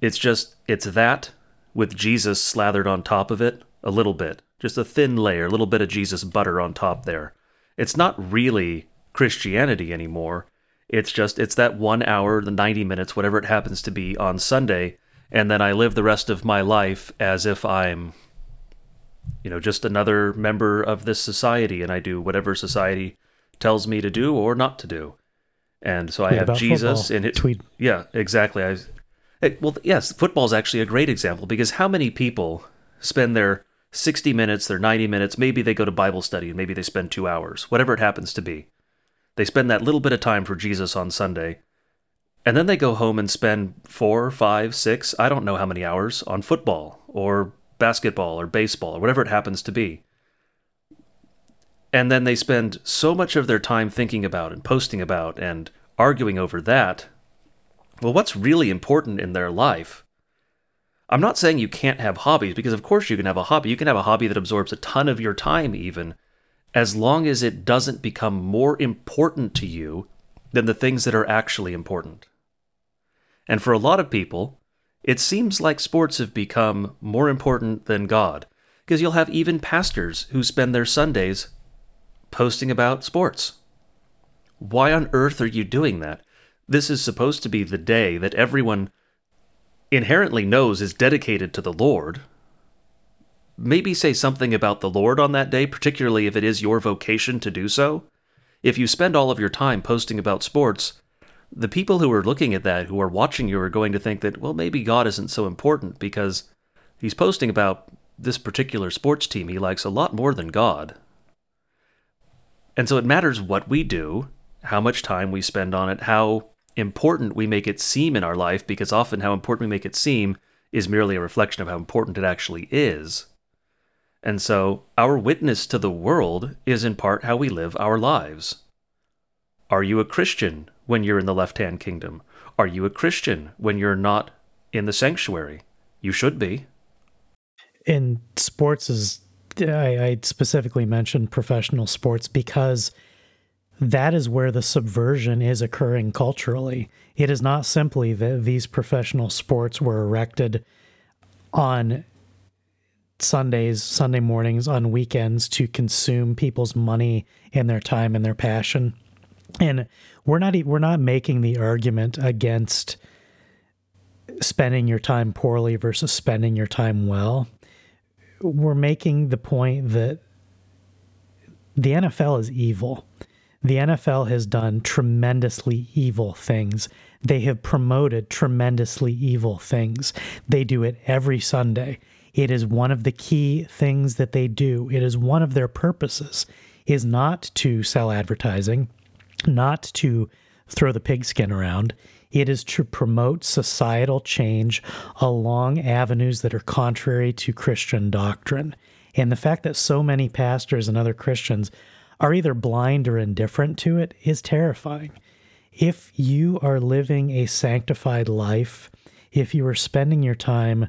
[SPEAKER 1] It's just, it's that with Jesus slathered on top of it a little bit, just a thin layer, a little bit of Jesus butter on top there. It's not really Christianity anymore. It's just, it's that one hour, the 90 minutes, whatever it happens to be on Sunday, and then I live the rest of my life as if I'm, you know, just another member of this society and I do whatever society tells me to do or not to do. And so I have Jesus
[SPEAKER 3] football.
[SPEAKER 1] and it.
[SPEAKER 3] Tweet.
[SPEAKER 1] Yeah, exactly. I, well, yes, football is actually a great example because how many people spend their 60 minutes, their 90 minutes, maybe they go to Bible study and maybe they spend two hours, whatever it happens to be. They spend that little bit of time for Jesus on Sunday, and then they go home and spend four, five, six, I don't know how many hours on football or basketball or baseball or whatever it happens to be. And then they spend so much of their time thinking about and posting about and arguing over that. Well, what's really important in their life? I'm not saying you can't have hobbies, because of course you can have a hobby. You can have a hobby that absorbs a ton of your time, even, as long as it doesn't become more important to you than the things that are actually important. And for a lot of people, it seems like sports have become more important than God, because you'll have even pastors who spend their Sundays posting about sports. Why on earth are you doing that? This is supposed to be the day that everyone inherently knows is dedicated to the Lord. Maybe say something about the Lord on that day, particularly if it is your vocation to do so. If you spend all of your time posting about sports, the people who are looking at that, who are watching you, are going to think that, well, maybe God isn't so important because he's posting about this particular sports team he likes a lot more than God. And so it matters what we do, how much time we spend on it, how important we make it seem in our life, because often how important we make it seem is merely a reflection of how important it actually is. And so our witness to the world is in part how we live our lives. Are you a Christian when you're in the left hand kingdom? Are you a Christian when you're not in the sanctuary? You should be.
[SPEAKER 3] in sports is I, I specifically mentioned professional sports because that is where the subversion is occurring culturally. It is not simply that these professional sports were erected on Sundays, Sunday mornings, on weekends to consume people's money and their time and their passion. And we're not we're not making the argument against spending your time poorly versus spending your time well we're making the point that the NFL is evil. The NFL has done tremendously evil things. They have promoted tremendously evil things. They do it every Sunday. It is one of the key things that they do. It is one of their purposes is not to sell advertising, not to throw the pigskin around. It is to promote societal change along avenues that are contrary to Christian doctrine. And the fact that so many pastors and other Christians are either blind or indifferent to it is terrifying. If you are living a sanctified life, if you are spending your time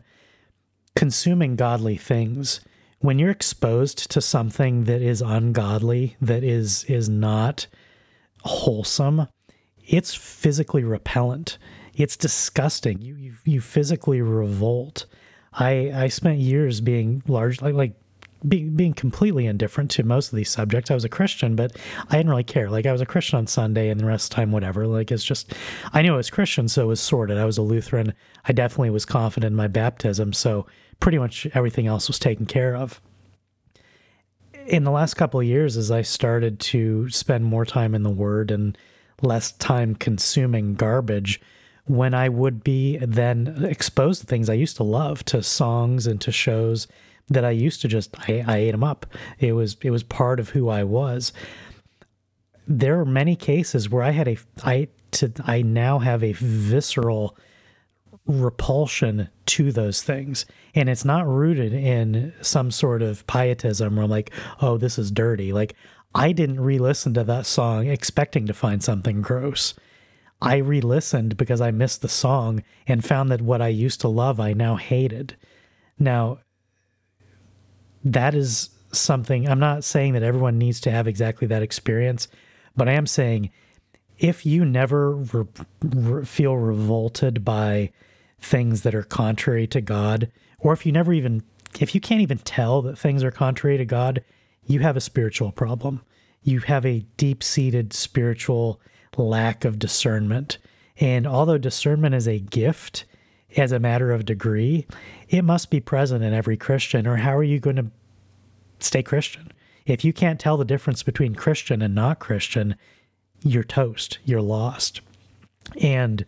[SPEAKER 3] consuming godly things, when you're exposed to something that is ungodly, that is is not wholesome, it's physically repellent. It's disgusting. You you, you physically revolt. I I spent years being large like like being being completely indifferent to most of these subjects. I was a Christian, but I didn't really care. Like I was a Christian on Sunday and the rest of the time whatever. Like it's just I knew I was Christian, so it was sorted. I was a Lutheran. I definitely was confident in my baptism, so pretty much everything else was taken care of in the last couple of years as I started to spend more time in the Word and less time consuming garbage, when I would be then exposed to things I used to love, to songs and to shows that I used to just I, I ate them up. It was it was part of who I was. There are many cases where I had a I to I now have a visceral repulsion to those things. And it's not rooted in some sort of pietism where I'm like, oh, this is dirty. Like, I didn't re listen to that song expecting to find something gross. I re listened because I missed the song and found that what I used to love, I now hated. Now, that is something I'm not saying that everyone needs to have exactly that experience, but I am saying if you never re- re- feel revolted by things that are contrary to God, or if you never even, if you can't even tell that things are contrary to God, you have a spiritual problem. You have a deep seated spiritual lack of discernment. And although discernment is a gift as a matter of degree, it must be present in every Christian, or how are you going to stay Christian? If you can't tell the difference between Christian and not Christian, you're toast, you're lost. And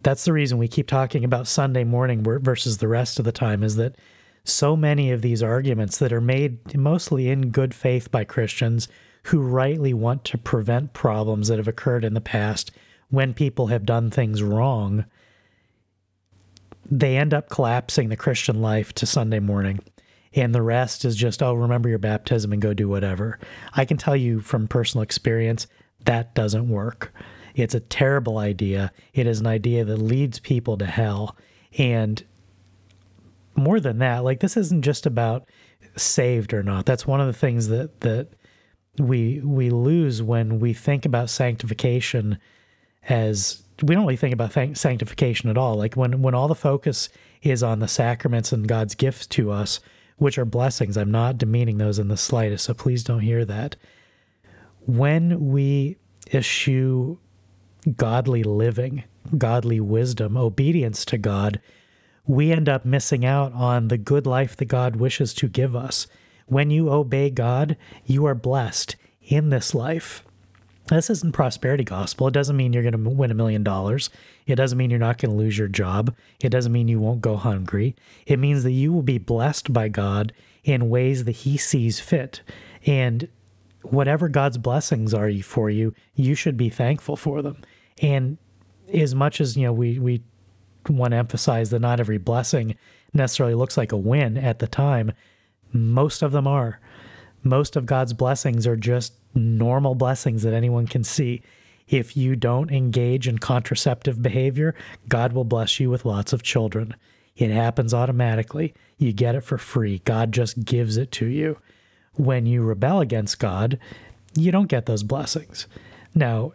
[SPEAKER 3] that's the reason we keep talking about Sunday morning versus the rest of the time is that so many of these arguments that are made mostly in good faith by Christians who rightly want to prevent problems that have occurred in the past when people have done things wrong, they end up collapsing the Christian life to Sunday morning. And the rest is just, oh, remember your baptism and go do whatever. I can tell you from personal experience, that doesn't work. It's a terrible idea. It is an idea that leads people to hell. And more than that, like this isn't just about saved or not. That's one of the things that that we we lose when we think about sanctification as we don't really think about sanctification at all. Like when when all the focus is on the sacraments and God's gifts to us, which are blessings. I'm not demeaning those in the slightest, so please don't hear that. When we eschew godly living, godly wisdom, obedience to God, we end up missing out on the good life that God wishes to give us. When you obey God, you are blessed in this life. This isn't prosperity gospel. It doesn't mean you're going to win a million dollars. It doesn't mean you're not going to lose your job. It doesn't mean you won't go hungry. It means that you will be blessed by God in ways that He sees fit. And whatever God's blessings are for you, you should be thankful for them. And as much as, you know, we, we want to emphasize that not every blessing necessarily looks like a win at the time, most of them are. Most of God's blessings are just normal blessings that anyone can see. If you don't engage in contraceptive behavior, God will bless you with lots of children. It happens automatically. You get it for free. God just gives it to you. When you rebel against God, you don't get those blessings. Now,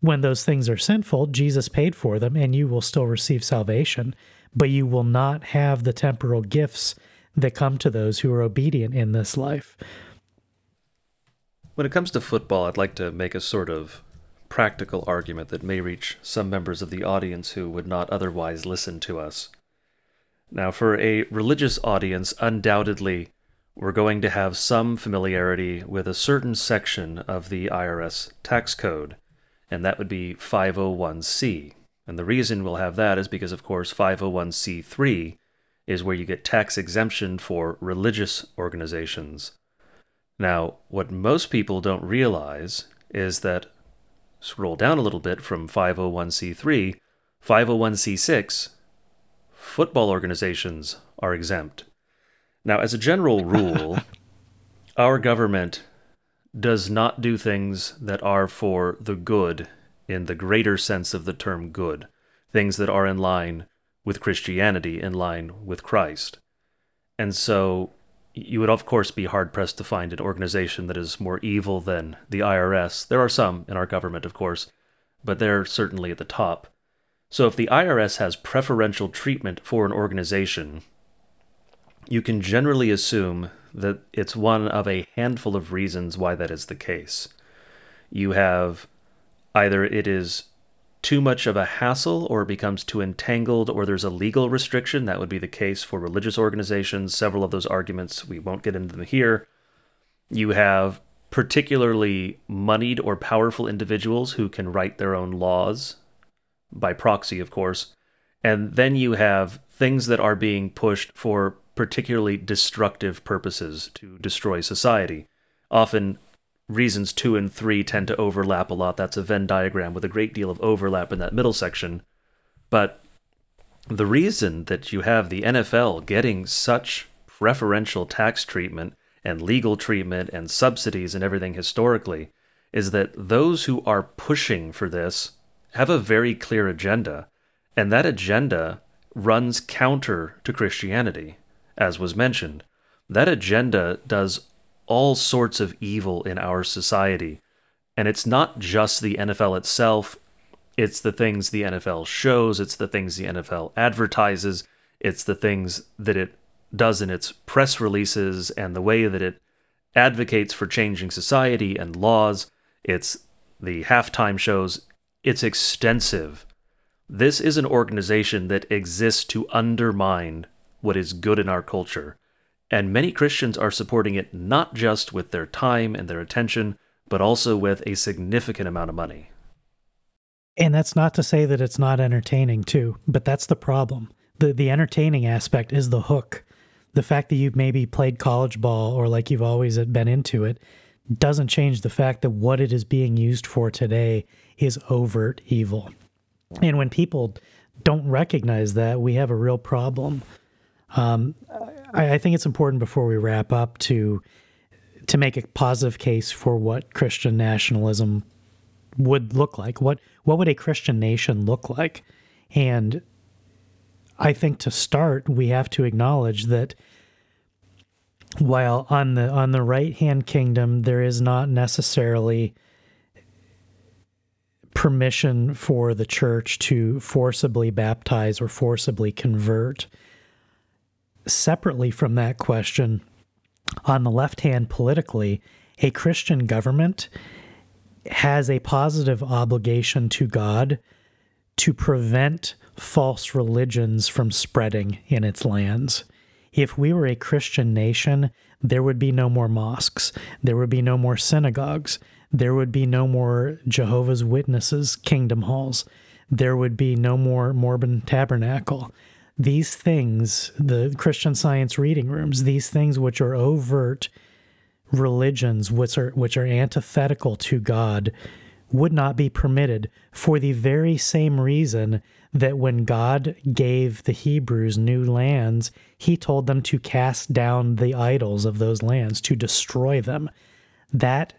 [SPEAKER 3] when those things are sinful, Jesus paid for them and you will still receive salvation, but you will not have the temporal gifts that come to those who are obedient in this life.
[SPEAKER 1] When it comes to football, I'd like to make a sort of practical argument that may reach some members of the audience who would not otherwise listen to us. Now, for a religious audience, undoubtedly, we're going to have some familiarity with a certain section of the IRS tax code and that would be 501c. And the reason we'll have that is because, of course, 501c3 is where you get tax exemption for religious organizations. Now, what most people don't realize is that, scroll down a little bit from 501c3, 501c6, football organizations are exempt. Now, as a general rule, our government does not do things that are for the good in the greater sense of the term good, things that are in line with Christianity, in line with Christ. And so you would, of course, be hard pressed to find an organization that is more evil than the IRS. There are some in our government, of course, but they're certainly at the top. So if the IRS has preferential treatment for an organization, you can generally assume that it's one of a handful of reasons why that is the case. You have either it is too much of a hassle or becomes too entangled or there's a legal restriction. That would be the case for religious organizations. Several of those arguments, we won't get into them here. You have particularly moneyed or powerful individuals who can write their own laws, by proxy, of course. And then you have things that are being pushed for particularly destructive purposes to destroy society. Often, reasons two and three tend to overlap a lot. That's a Venn diagram with a great deal of overlap in that middle section. But the reason that you have the NFL getting such preferential tax treatment and legal treatment and subsidies and everything historically is that those who are pushing for this have a very clear agenda, and that agenda runs counter to Christianity, as was mentioned. That agenda does all sorts of evil in our society. And it's not just the NFL itself, it's the things the NFL shows, it's the things the NFL advertises, it's the things that it does in its press releases and the way that it advocates for changing society and laws. It's the halftime shows. It's extensive. This is an organization that exists to undermine what is good in our culture. And many Christians are supporting it not just with their time and their attention, but also with a significant amount of money.
[SPEAKER 3] And that's not to say that it's not entertaining too, but that's the problem. The the entertaining aspect is the hook. The fact that you've maybe played college ball or like you've always been into it doesn't change the fact that what it is being used for today is overt evil. And when people don't recognize that, we have a real problem. Um, I, I think it's important before we wrap up to to make a positive case for what Christian nationalism would look like. What what would a Christian nation look like? And I think to start, we have to acknowledge that while on the on the right hand kingdom there is not necessarily permission for the church to forcibly baptize or forcibly convert. Separately from that question, on the left hand politically, a Christian government has a positive obligation to God to prevent false religions from spreading in its lands. If we were a Christian nation, there would be no more mosques, there would be no more synagogues, there would be no more Jehovah's Witnesses kingdom halls, there would be no more Mormon tabernacle. These things, the Christian science reading rooms, these things which are overt religions which are which are antithetical to God would not be permitted for the very same reason that when God gave the Hebrews new lands, he told them to cast down the idols of those lands, to destroy them. That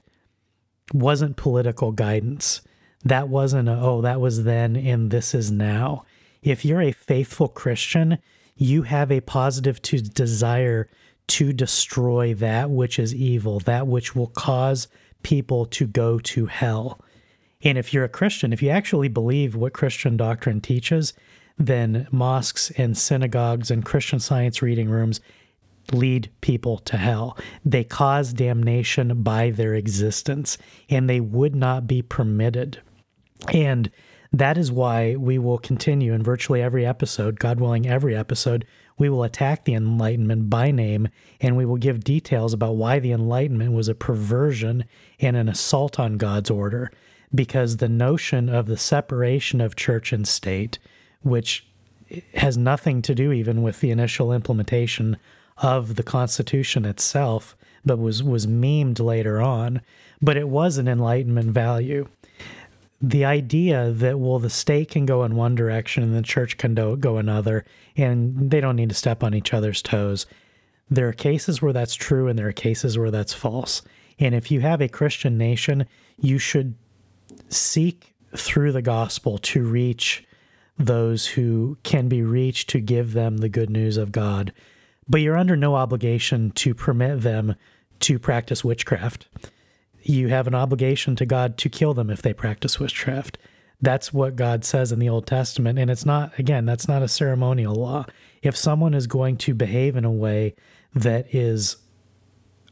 [SPEAKER 3] wasn't political guidance. That wasn't, a, oh, that was then and this is now. If you're a faithful Christian, you have a positive to desire to destroy that which is evil, that which will cause people to go to hell. And if you're a Christian, if you actually believe what Christian doctrine teaches, then mosques and synagogues and Christian science reading rooms lead people to hell. They cause damnation by their existence, and they would not be permitted. And that is why we will continue in virtually every episode, God willing, every episode, we will attack the Enlightenment by name and we will give details about why the Enlightenment was a perversion and an assault on God's order. Because the notion of the separation of church and state, which has nothing to do even with the initial implementation of the Constitution itself, but was, was memed later on, but it was an Enlightenment value the idea that well the state can go in one direction and the church can go another and they don't need to step on each other's toes. There are cases where that's true and there are cases where that's false. And if you have a christian nation you should seek through the gospel to reach those who can be reached to give them the good news of god. But you're under no obligation to permit them to practice witchcraft you have an obligation to God to kill them if they practice witchcraft. That's what God says in the Old Testament. And it's not, again, that's not a ceremonial law. If someone is going to behave in a way that is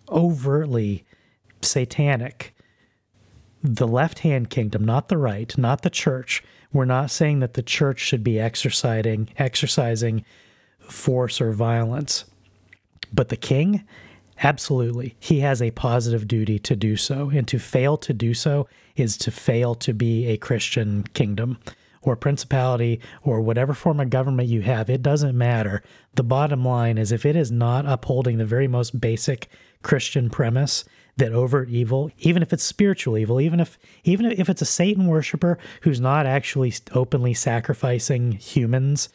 [SPEAKER 3] overtly satanic, the left hand kingdom, not the right, not the church, we're not saying that the church should be exercising exercising force or violence. But the king Absolutely. He has a positive duty to do so. And to fail to do so is to fail to be a Christian kingdom or principality or whatever form of government you have. It doesn't matter. The bottom line is if it is not upholding the very most basic Christian premise that overt evil, even if it's spiritual evil, even if even if it's a Satan worshiper who's not actually openly sacrificing humans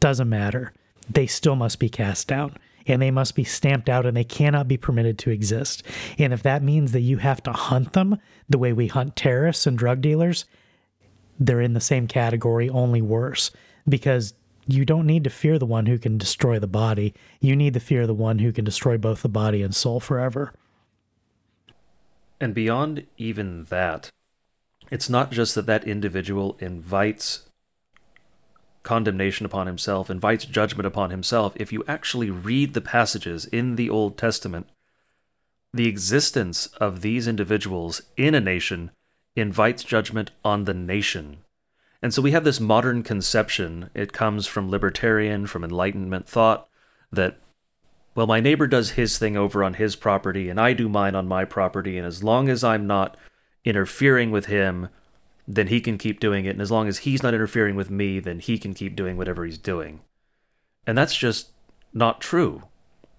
[SPEAKER 3] doesn't matter. They still must be cast down and they must be stamped out and they cannot be permitted to exist. And if that means that you have to hunt them the way we hunt terrorists and drug dealers, they're in the same category, only worse. Because you don't need to fear the one who can destroy the body. You need to fear the one who can destroy both the body and soul forever.
[SPEAKER 1] And beyond even that, it's not just that that individual invites condemnation upon himself, invites judgment upon himself. If you actually read the passages in the Old Testament, the existence of these individuals in a nation invites judgment on the nation. And so we have this modern conception, it comes from libertarian, from Enlightenment thought, that, well, my neighbor does his thing over on his property, and I do mine on my property, and as long as I'm not interfering with him, then he can keep doing it. And as long as he's not interfering with me, then he can keep doing whatever he's doing. And that's just not true.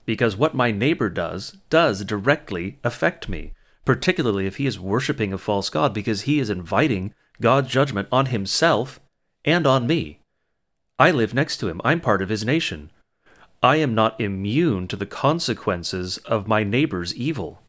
[SPEAKER 1] Because what my neighbor does, does directly affect me, particularly if he is worshiping a false God, because he is inviting God's judgment on himself and on me. I live next to him, I'm part of his nation. I am not immune to the consequences of my neighbor's evil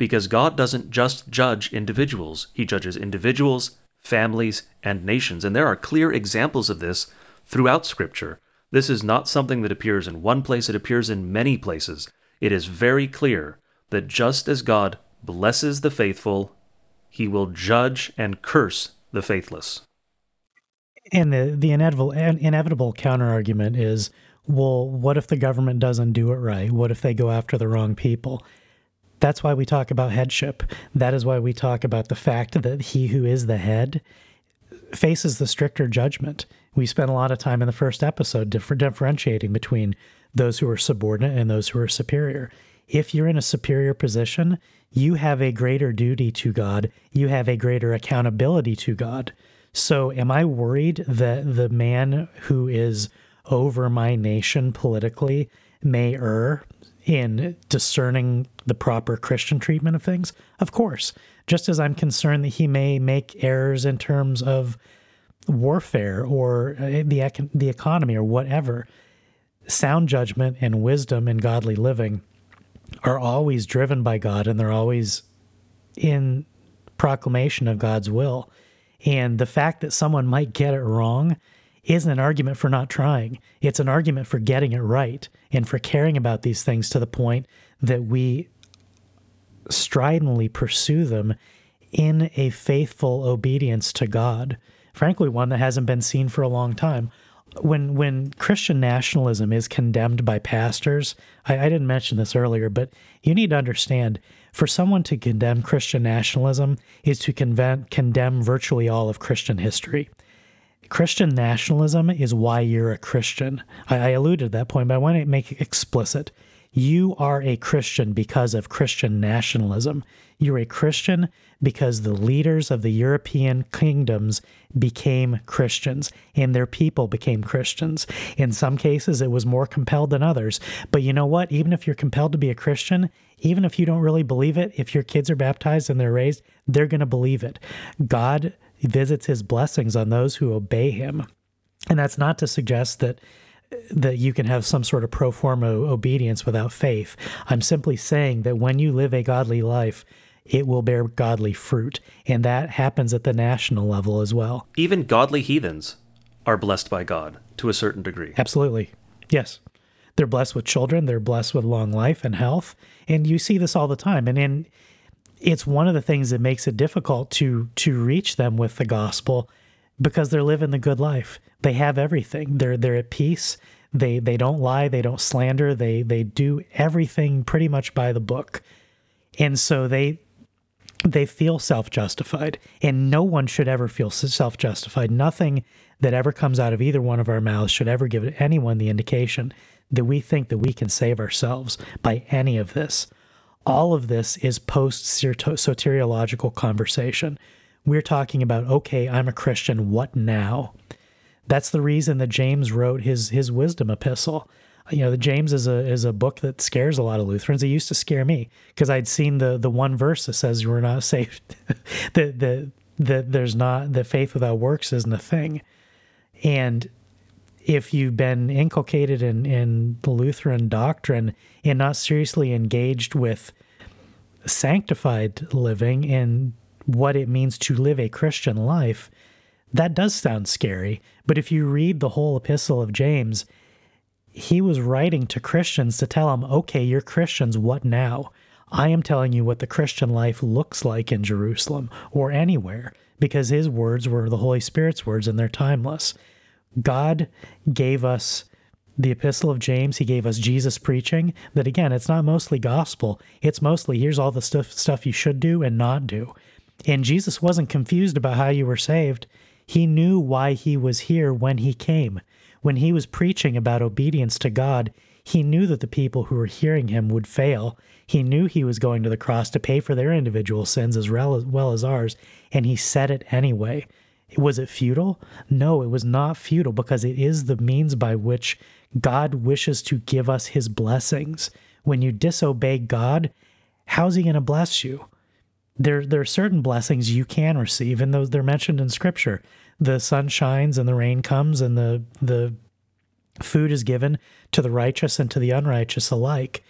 [SPEAKER 1] because God doesn't just judge individuals, He judges individuals, families, and nations. And there are clear examples of this throughout Scripture. This is not something that appears in one place, it appears in many places. It is very clear that just as God blesses the faithful, He will judge and curse the faithless.
[SPEAKER 3] And the, the inevitable, inevitable counter argument is well, what if the government doesn't do it right? What if they go after the wrong people? That's why we talk about headship. That is why we talk about the fact that he who is the head faces the stricter judgment. We spent a lot of time in the first episode differ- differentiating between those who are subordinate and those who are superior. If you're in a superior position, you have a greater duty to God, you have a greater accountability to God. So, am I worried that the man who is over my nation politically may err in discerning the proper Christian treatment of things? Of course. Just as I'm concerned that he may make errors in terms of warfare or uh, the the economy or whatever. Sound judgment and wisdom and godly living are always driven by God and they're always in proclamation of God's will. And the fact that someone might get it wrong isn't an argument for not trying. It's an argument for getting it right and for caring about these things to the point that we stridently pursue them in a faithful obedience to God. Frankly, one that hasn't been seen for a long time. When when Christian nationalism is condemned by pastors, I, I didn't mention this earlier, but you need to understand for someone to condemn Christian nationalism is to condemn virtually all of Christian history. Christian nationalism is why you're a Christian. I, I alluded to that point, but I want to make it explicit. You are a Christian because of Christian nationalism. You're a Christian because the leaders of the European kingdoms became Christians and their people became Christians. In some cases, it was more compelled than others. But you know what? Even if you're compelled to be a Christian, even if you don't really believe it, if your kids are baptized and they're raised, they're going to believe it. God he visits his blessings on those who obey him. And that's not to suggest that that you can have some sort of pro forma obedience without faith. I'm simply saying that when you live a godly life, it will bear godly fruit, and that happens at the national level as well.
[SPEAKER 1] Even godly heathens are blessed by God to a certain degree.
[SPEAKER 3] Absolutely. Yes. They're blessed with children, they're blessed with long life and health, and you see this all the time. And in it's one of the things that makes it difficult to to reach them with the gospel because they're living the good life. They have everything. They're they're at peace. They they don't lie, they don't slander, they they do everything pretty much by the book. And so they they feel self-justified and no one should ever feel self-justified. Nothing that ever comes out of either one of our mouths should ever give anyone the indication that we think that we can save ourselves by any of this. All of this is post soteriological conversation. We're talking about, okay, I'm a Christian, what now? That's the reason that James wrote his his wisdom epistle. You know, James is a is a book that scares a lot of Lutherans. It used to scare me because I'd seen the the one verse that says we're not saved, that that that there's not that faith without works isn't a thing, and if you've been inculcated in, in the Lutheran doctrine and not seriously engaged with sanctified living and what it means to live a Christian life, that does sound scary. But if you read the whole epistle of James, he was writing to Christians to tell them, okay, you're Christians, what now? I am telling you what the Christian life looks like in Jerusalem or anywhere, because his words were the Holy Spirit's words and they're timeless. God gave us the epistle of James, he gave us Jesus preaching. That again, it's not mostly gospel. It's mostly here's all the stuff stuff you should do and not do. And Jesus wasn't confused about how you were saved. He knew why he was here when he came. When he was preaching about obedience to God, he knew that the people who were hearing him would fail. He knew he was going to the cross to pay for their individual sins as well as well as ours, and he said it anyway. Was it futile? No, it was not futile because it is the means by which God wishes to give us his blessings. When you disobey God, how's he going to bless you? There, there are certain blessings you can receive, and those they're mentioned in scripture. The sun shines and the rain comes, and the the food is given to the righteous and to the unrighteous alike.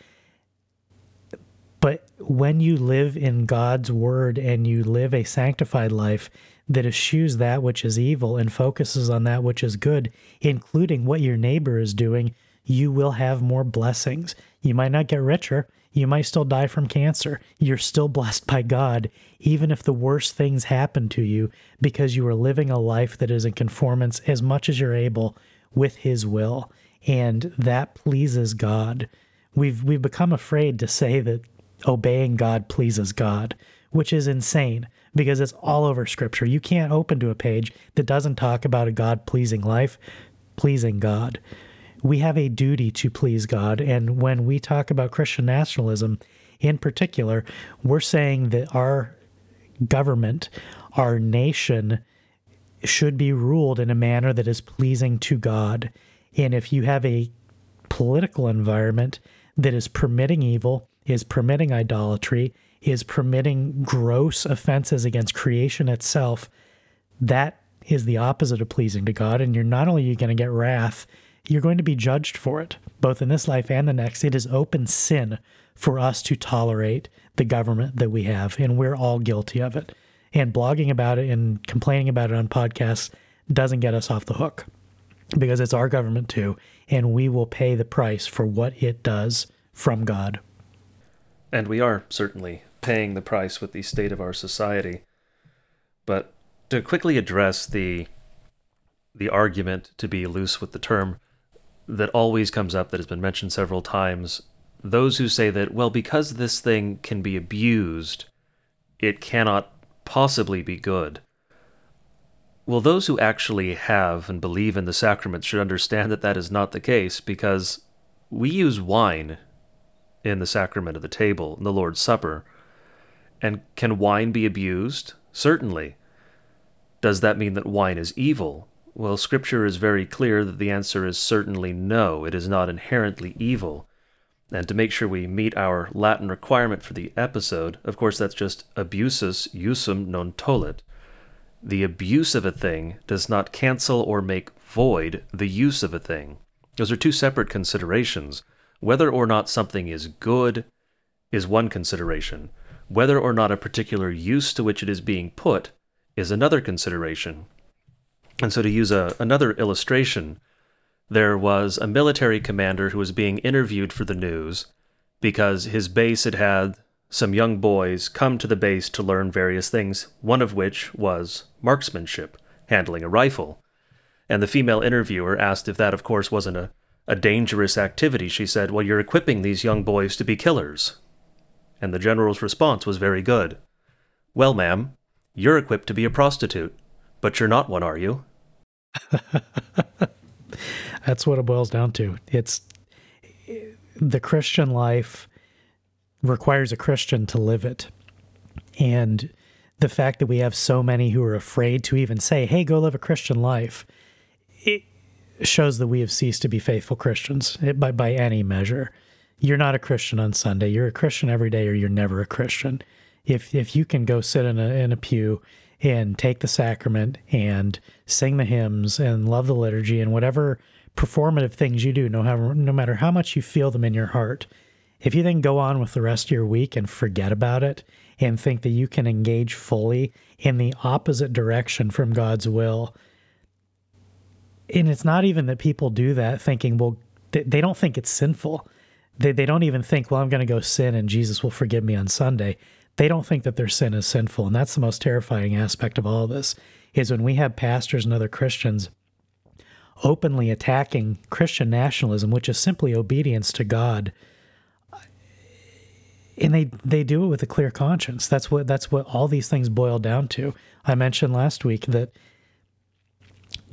[SPEAKER 3] But when you live in God's word and you live a sanctified life, that eschews that which is evil and focuses on that which is good, including what your neighbor is doing, you will have more blessings. You might not get richer. You might still die from cancer. You're still blessed by God, even if the worst things happen to you, because you are living a life that is in conformance as much as you're able with His will. And that pleases God. We've, we've become afraid to say that obeying God pleases God, which is insane because it's all over scripture. You can't open to a page that doesn't talk about a God pleasing life, pleasing God. We have a duty to please God. And when we talk about Christian nationalism in particular, we're saying that our government, our nation, should be ruled in a manner that is pleasing to God. And if you have a political environment that is permitting evil, is permitting idolatry, is permitting gross offenses against creation itself, that is the opposite of pleasing to God. And you're not only you going to get wrath, you're going to be judged for it, both in this life and the next. It is open sin for us to tolerate the government that we have, and we're all guilty of it. And blogging about it and complaining about it on podcasts doesn't get us off the hook because it's our government too, and we will pay the price for what it does from God.
[SPEAKER 1] And we are certainly paying the price with the state of our society. But to quickly address the the argument to be loose with the term that always comes up that has been mentioned several times, those who say that well because this thing can be abused, it cannot possibly be good. Well, those who actually have and believe in the sacraments should understand that that is not the case because we use wine in the sacrament of the table, in the Lord's Supper. And can wine be abused? Certainly. Does that mean that wine is evil? Well, Scripture is very clear that the answer is certainly no. It is not inherently evil. And to make sure we meet our Latin requirement for the episode, of course, that's just abusus usum non tollit. The abuse of a thing does not cancel or make void the use of a thing. Those are two separate considerations. Whether or not something is good is one consideration. Whether or not a particular use to which it is being put is another consideration. And so, to use a, another illustration, there was a military commander who was being interviewed for the news because his base had had some young boys come to the base to learn various things, one of which was marksmanship, handling a rifle. And the female interviewer asked if that, of course, wasn't a a dangerous activity, she said, Well, you're equipping these young boys to be killers. And the general's response was very good. Well, ma'am, you're equipped to be a prostitute, but you're not one, are you?
[SPEAKER 3] That's what it boils down to. It's the Christian life requires a Christian to live it. And the fact that we have so many who are afraid to even say, hey, go live a Christian life, it, shows that we have ceased to be faithful Christians by, by any measure. You're not a Christian on Sunday. You're a Christian every day, or you're never a Christian. If if you can go sit in a in a pew and take the sacrament and sing the hymns and love the liturgy and whatever performative things you do, no, how, no matter how much you feel them in your heart, if you then go on with the rest of your week and forget about it and think that you can engage fully in the opposite direction from God's will, and it's not even that people do that thinking, well, they don't think it's sinful. They, they don't even think, well, I'm going to go sin and Jesus will forgive me on Sunday. They don't think that their sin is sinful. And that's the most terrifying aspect of all of this is when we have pastors and other Christians openly attacking Christian nationalism, which is simply obedience to God. And they they do it with a clear conscience. That's what that's what all these things boil down to. I mentioned last week that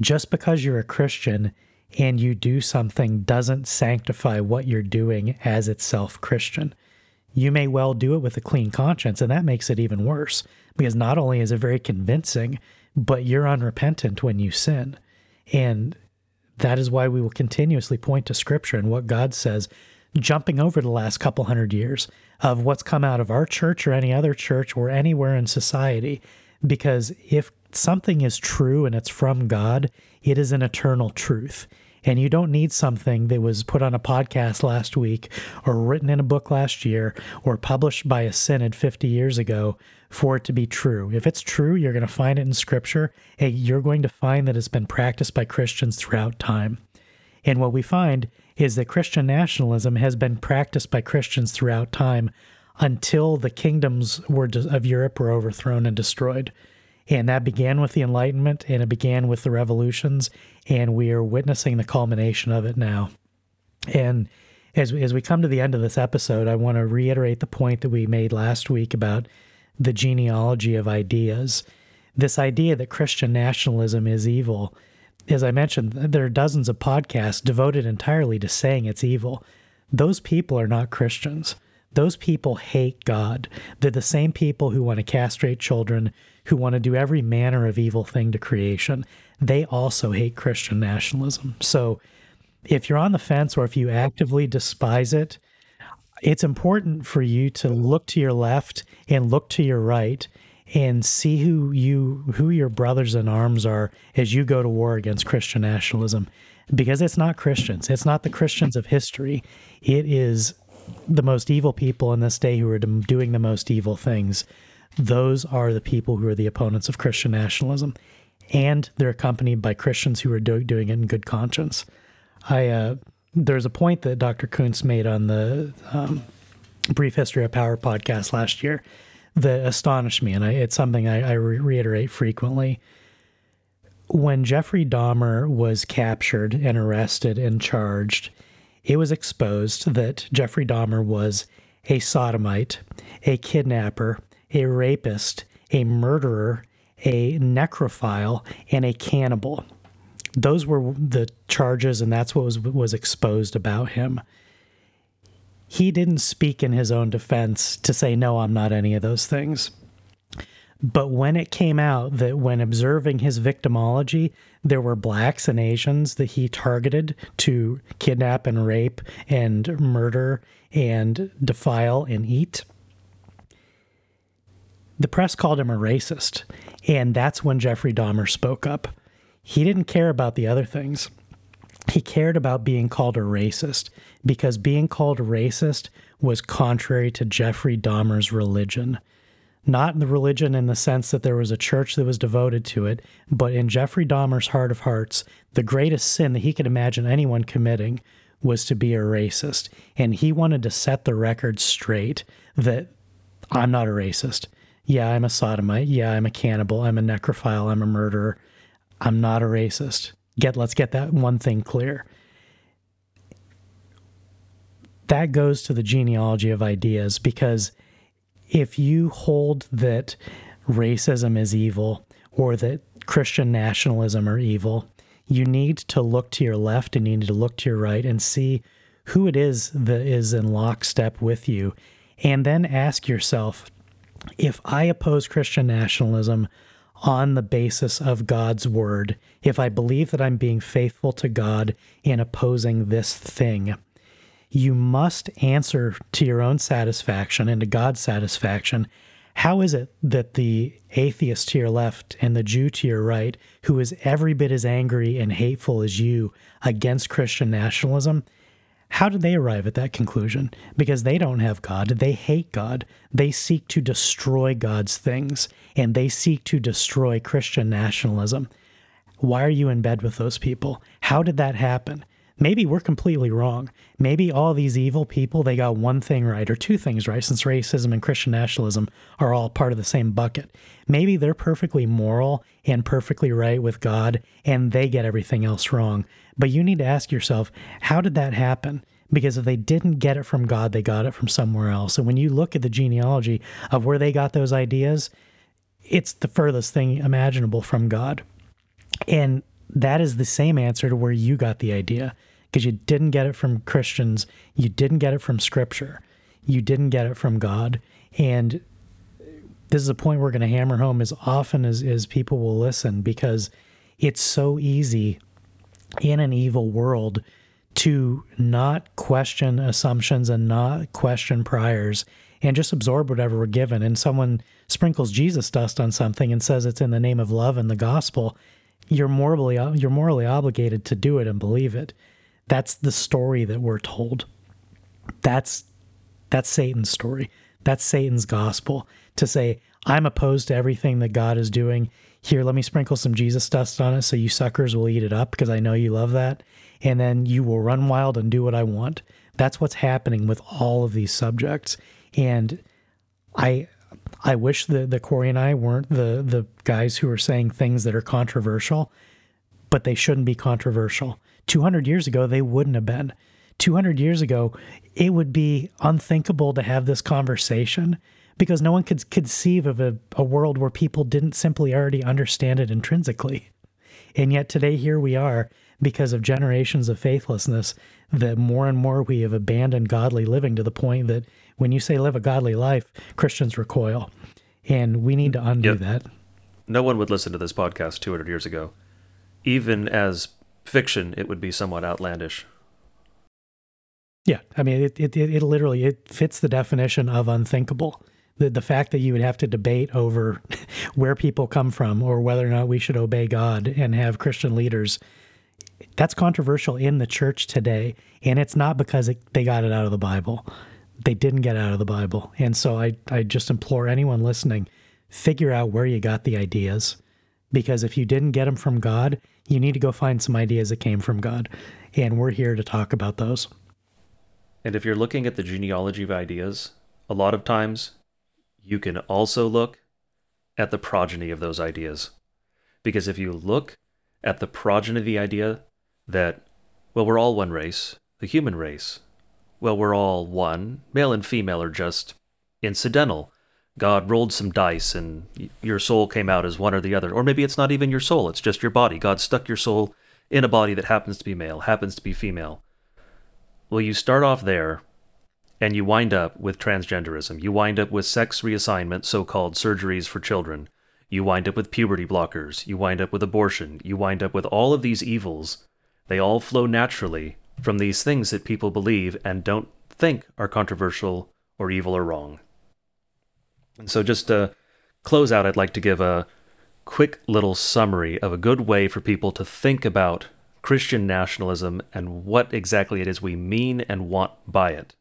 [SPEAKER 3] just because you're a Christian and you do something doesn't sanctify what you're doing as itself Christian. You may well do it with a clean conscience, and that makes it even worse because not only is it very convincing, but you're unrepentant when you sin. And that is why we will continuously point to scripture and what God says, jumping over the last couple hundred years of what's come out of our church or any other church or anywhere in society. Because if something is true and it's from God, it is an eternal truth. And you don't need something that was put on a podcast last week or written in a book last year or published by a synod 50 years ago for it to be true. If it's true, you're going to find it in scripture. and you're going to find that it's been practiced by Christians throughout time. And what we find is that Christian nationalism has been practiced by Christians throughout time until the kingdoms were of Europe were overthrown and destroyed. And that began with the Enlightenment and it began with the revolutions. And we are witnessing the culmination of it now. And as, as we come to the end of this episode, I want to reiterate the point that we made last week about the genealogy of ideas. This idea that Christian nationalism is evil. As I mentioned, there are dozens of podcasts devoted entirely to saying it's evil. Those people are not Christians. Those people hate God. They're the same people who want to castrate children, who want to do every manner of evil thing to creation, they also hate Christian nationalism. So if you're on the fence or if you actively despise it, it's important for you to look to your left and look to your right and see who you who your brothers in arms are as you go to war against Christian nationalism because it's not Christians. It's not the Christians of history. It is the most evil people in this day who are doing the most evil things those are the people who are the opponents of Christian nationalism. And they're accompanied by Christians who are do- doing it in good conscience. I uh, there's a point that Dr. Kuntz made on the um, Brief History of Power podcast last year that astonished me, and I, it's something I, I re- reiterate frequently. When Jeffrey Dahmer was captured and arrested and charged, it was exposed that Jeffrey Dahmer was a sodomite, a kidnapper, a rapist, a murderer, a necrophile, and a cannibal. Those were the charges, and that's what was, was exposed about him. He didn't speak in his own defense to say, No, I'm not any of those things. But when it came out that when observing his victimology, there were blacks and Asians that he targeted to kidnap and rape and murder and defile and eat, the press called him a racist, and that's when Jeffrey Dahmer spoke up. He didn't care about the other things. He cared about being called a racist because being called a racist was contrary to Jeffrey Dahmer's religion. Not the religion in the sense that there was a church that was devoted to it, but in Jeffrey Dahmer's heart of hearts, the greatest sin that he could imagine anyone committing was to be a racist. And he wanted to set the record straight that I'm not a racist. Yeah, I'm a sodomite. Yeah, I'm a cannibal. I'm a necrophile. I'm a murderer. I'm not a racist. Get let's get that one thing clear. That goes to the genealogy of ideas because if you hold that racism is evil or that Christian nationalism are evil, you need to look to your left and you need to look to your right and see who it is that is in lockstep with you. And then ask yourself, if I oppose Christian nationalism on the basis of God's word, if I believe that I'm being faithful to God in opposing this thing, you must answer to your own satisfaction and to God's satisfaction. How is it that the atheist to your left and the Jew to your right, who is every bit as angry and hateful as you against Christian nationalism, how did they arrive at that conclusion? Because they don't have God. They hate God. They seek to destroy God's things and they seek to destroy Christian nationalism. Why are you in bed with those people? How did that happen? Maybe we're completely wrong. Maybe all these evil people, they got one thing right or two things right, since racism and Christian nationalism are all part of the same bucket. Maybe they're perfectly moral and perfectly right with God, and they get everything else wrong. But you need to ask yourself, how did that happen? Because if they didn't get it from God, they got it from somewhere else. And when you look at the genealogy of where they got those ideas, it's the furthest thing imaginable from God. And that is the same answer to where you got the idea because you didn't get it from Christians, you didn't get it from Scripture, you didn't get it from God. And this is a point we're going to hammer home as often as, as people will listen because it's so easy in an evil world to not question assumptions and not question priors and just absorb whatever we're given. And someone sprinkles Jesus dust on something and says it's in the name of love and the gospel you're morally you're morally obligated to do it and believe it. That's the story that we're told. That's that's Satan's story. That's Satan's gospel to say I'm opposed to everything that God is doing. Here, let me sprinkle some Jesus dust on it so you suckers will eat it up because I know you love that. And then you will run wild and do what I want. That's what's happening with all of these subjects. And I I wish that the Corey and I weren't the the guys who are saying things that are controversial, but they shouldn't be controversial. 200 years ago, they wouldn't have been. 200 years ago, it would be unthinkable to have this conversation because no one could conceive of a, a world where people didn't simply already understand it intrinsically. And yet today, here we are because of generations of faithlessness that more and more we have abandoned godly living to the point that when you say live a godly life, Christians recoil. And we need to undo yep. that.
[SPEAKER 1] No one would listen to this podcast 200 years ago. Even as fiction, it would be somewhat outlandish.
[SPEAKER 3] Yeah, I mean, it, it, it, literally it fits the definition of unthinkable. The, the fact that you would have to debate over where people come from or whether or not we should obey God and have Christian leaders that's controversial in the church today. And it's not because it, they got it out of the Bible. They didn't get out of the Bible. And so I, I just implore anyone listening figure out where you got the ideas. Because if you didn't get them from God, you need to go find some ideas that came from God. And we're here to talk about those.
[SPEAKER 1] And if you're looking at the genealogy of ideas, a lot of times you can also look at the progeny of those ideas. Because if you look at the progeny of the idea that, well, we're all one race, the human race. Well, we're all one. Male and female are just incidental. God rolled some dice and your soul came out as one or the other. Or maybe it's not even your soul, it's just your body. God stuck your soul in a body that happens to be male, happens to be female. Well, you start off there and you wind up with transgenderism. You wind up with sex reassignment, so called surgeries for children. You wind up with puberty blockers. You wind up with abortion. You wind up with all of these evils. They all flow naturally from these things that people believe and don't think are controversial or evil or wrong. And so, just to close out, I'd like to give a quick little summary of a good way for people to think about Christian nationalism and what exactly it is we mean and want by it.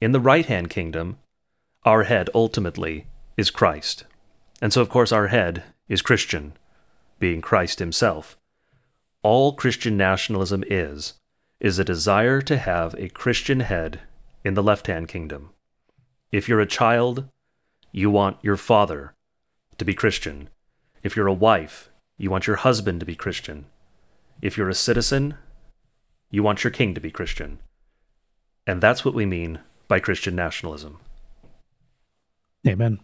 [SPEAKER 1] In the right hand kingdom, our head ultimately is Christ. And so, of course, our head is Christian, being Christ himself. All Christian nationalism is, is a desire to have a Christian head in the left hand kingdom. If you're a child, you want your father to be Christian. If you're a wife, you want your husband to be Christian. If you're a citizen, you want your king to be Christian. And that's what we mean by Christian nationalism.
[SPEAKER 3] Amen.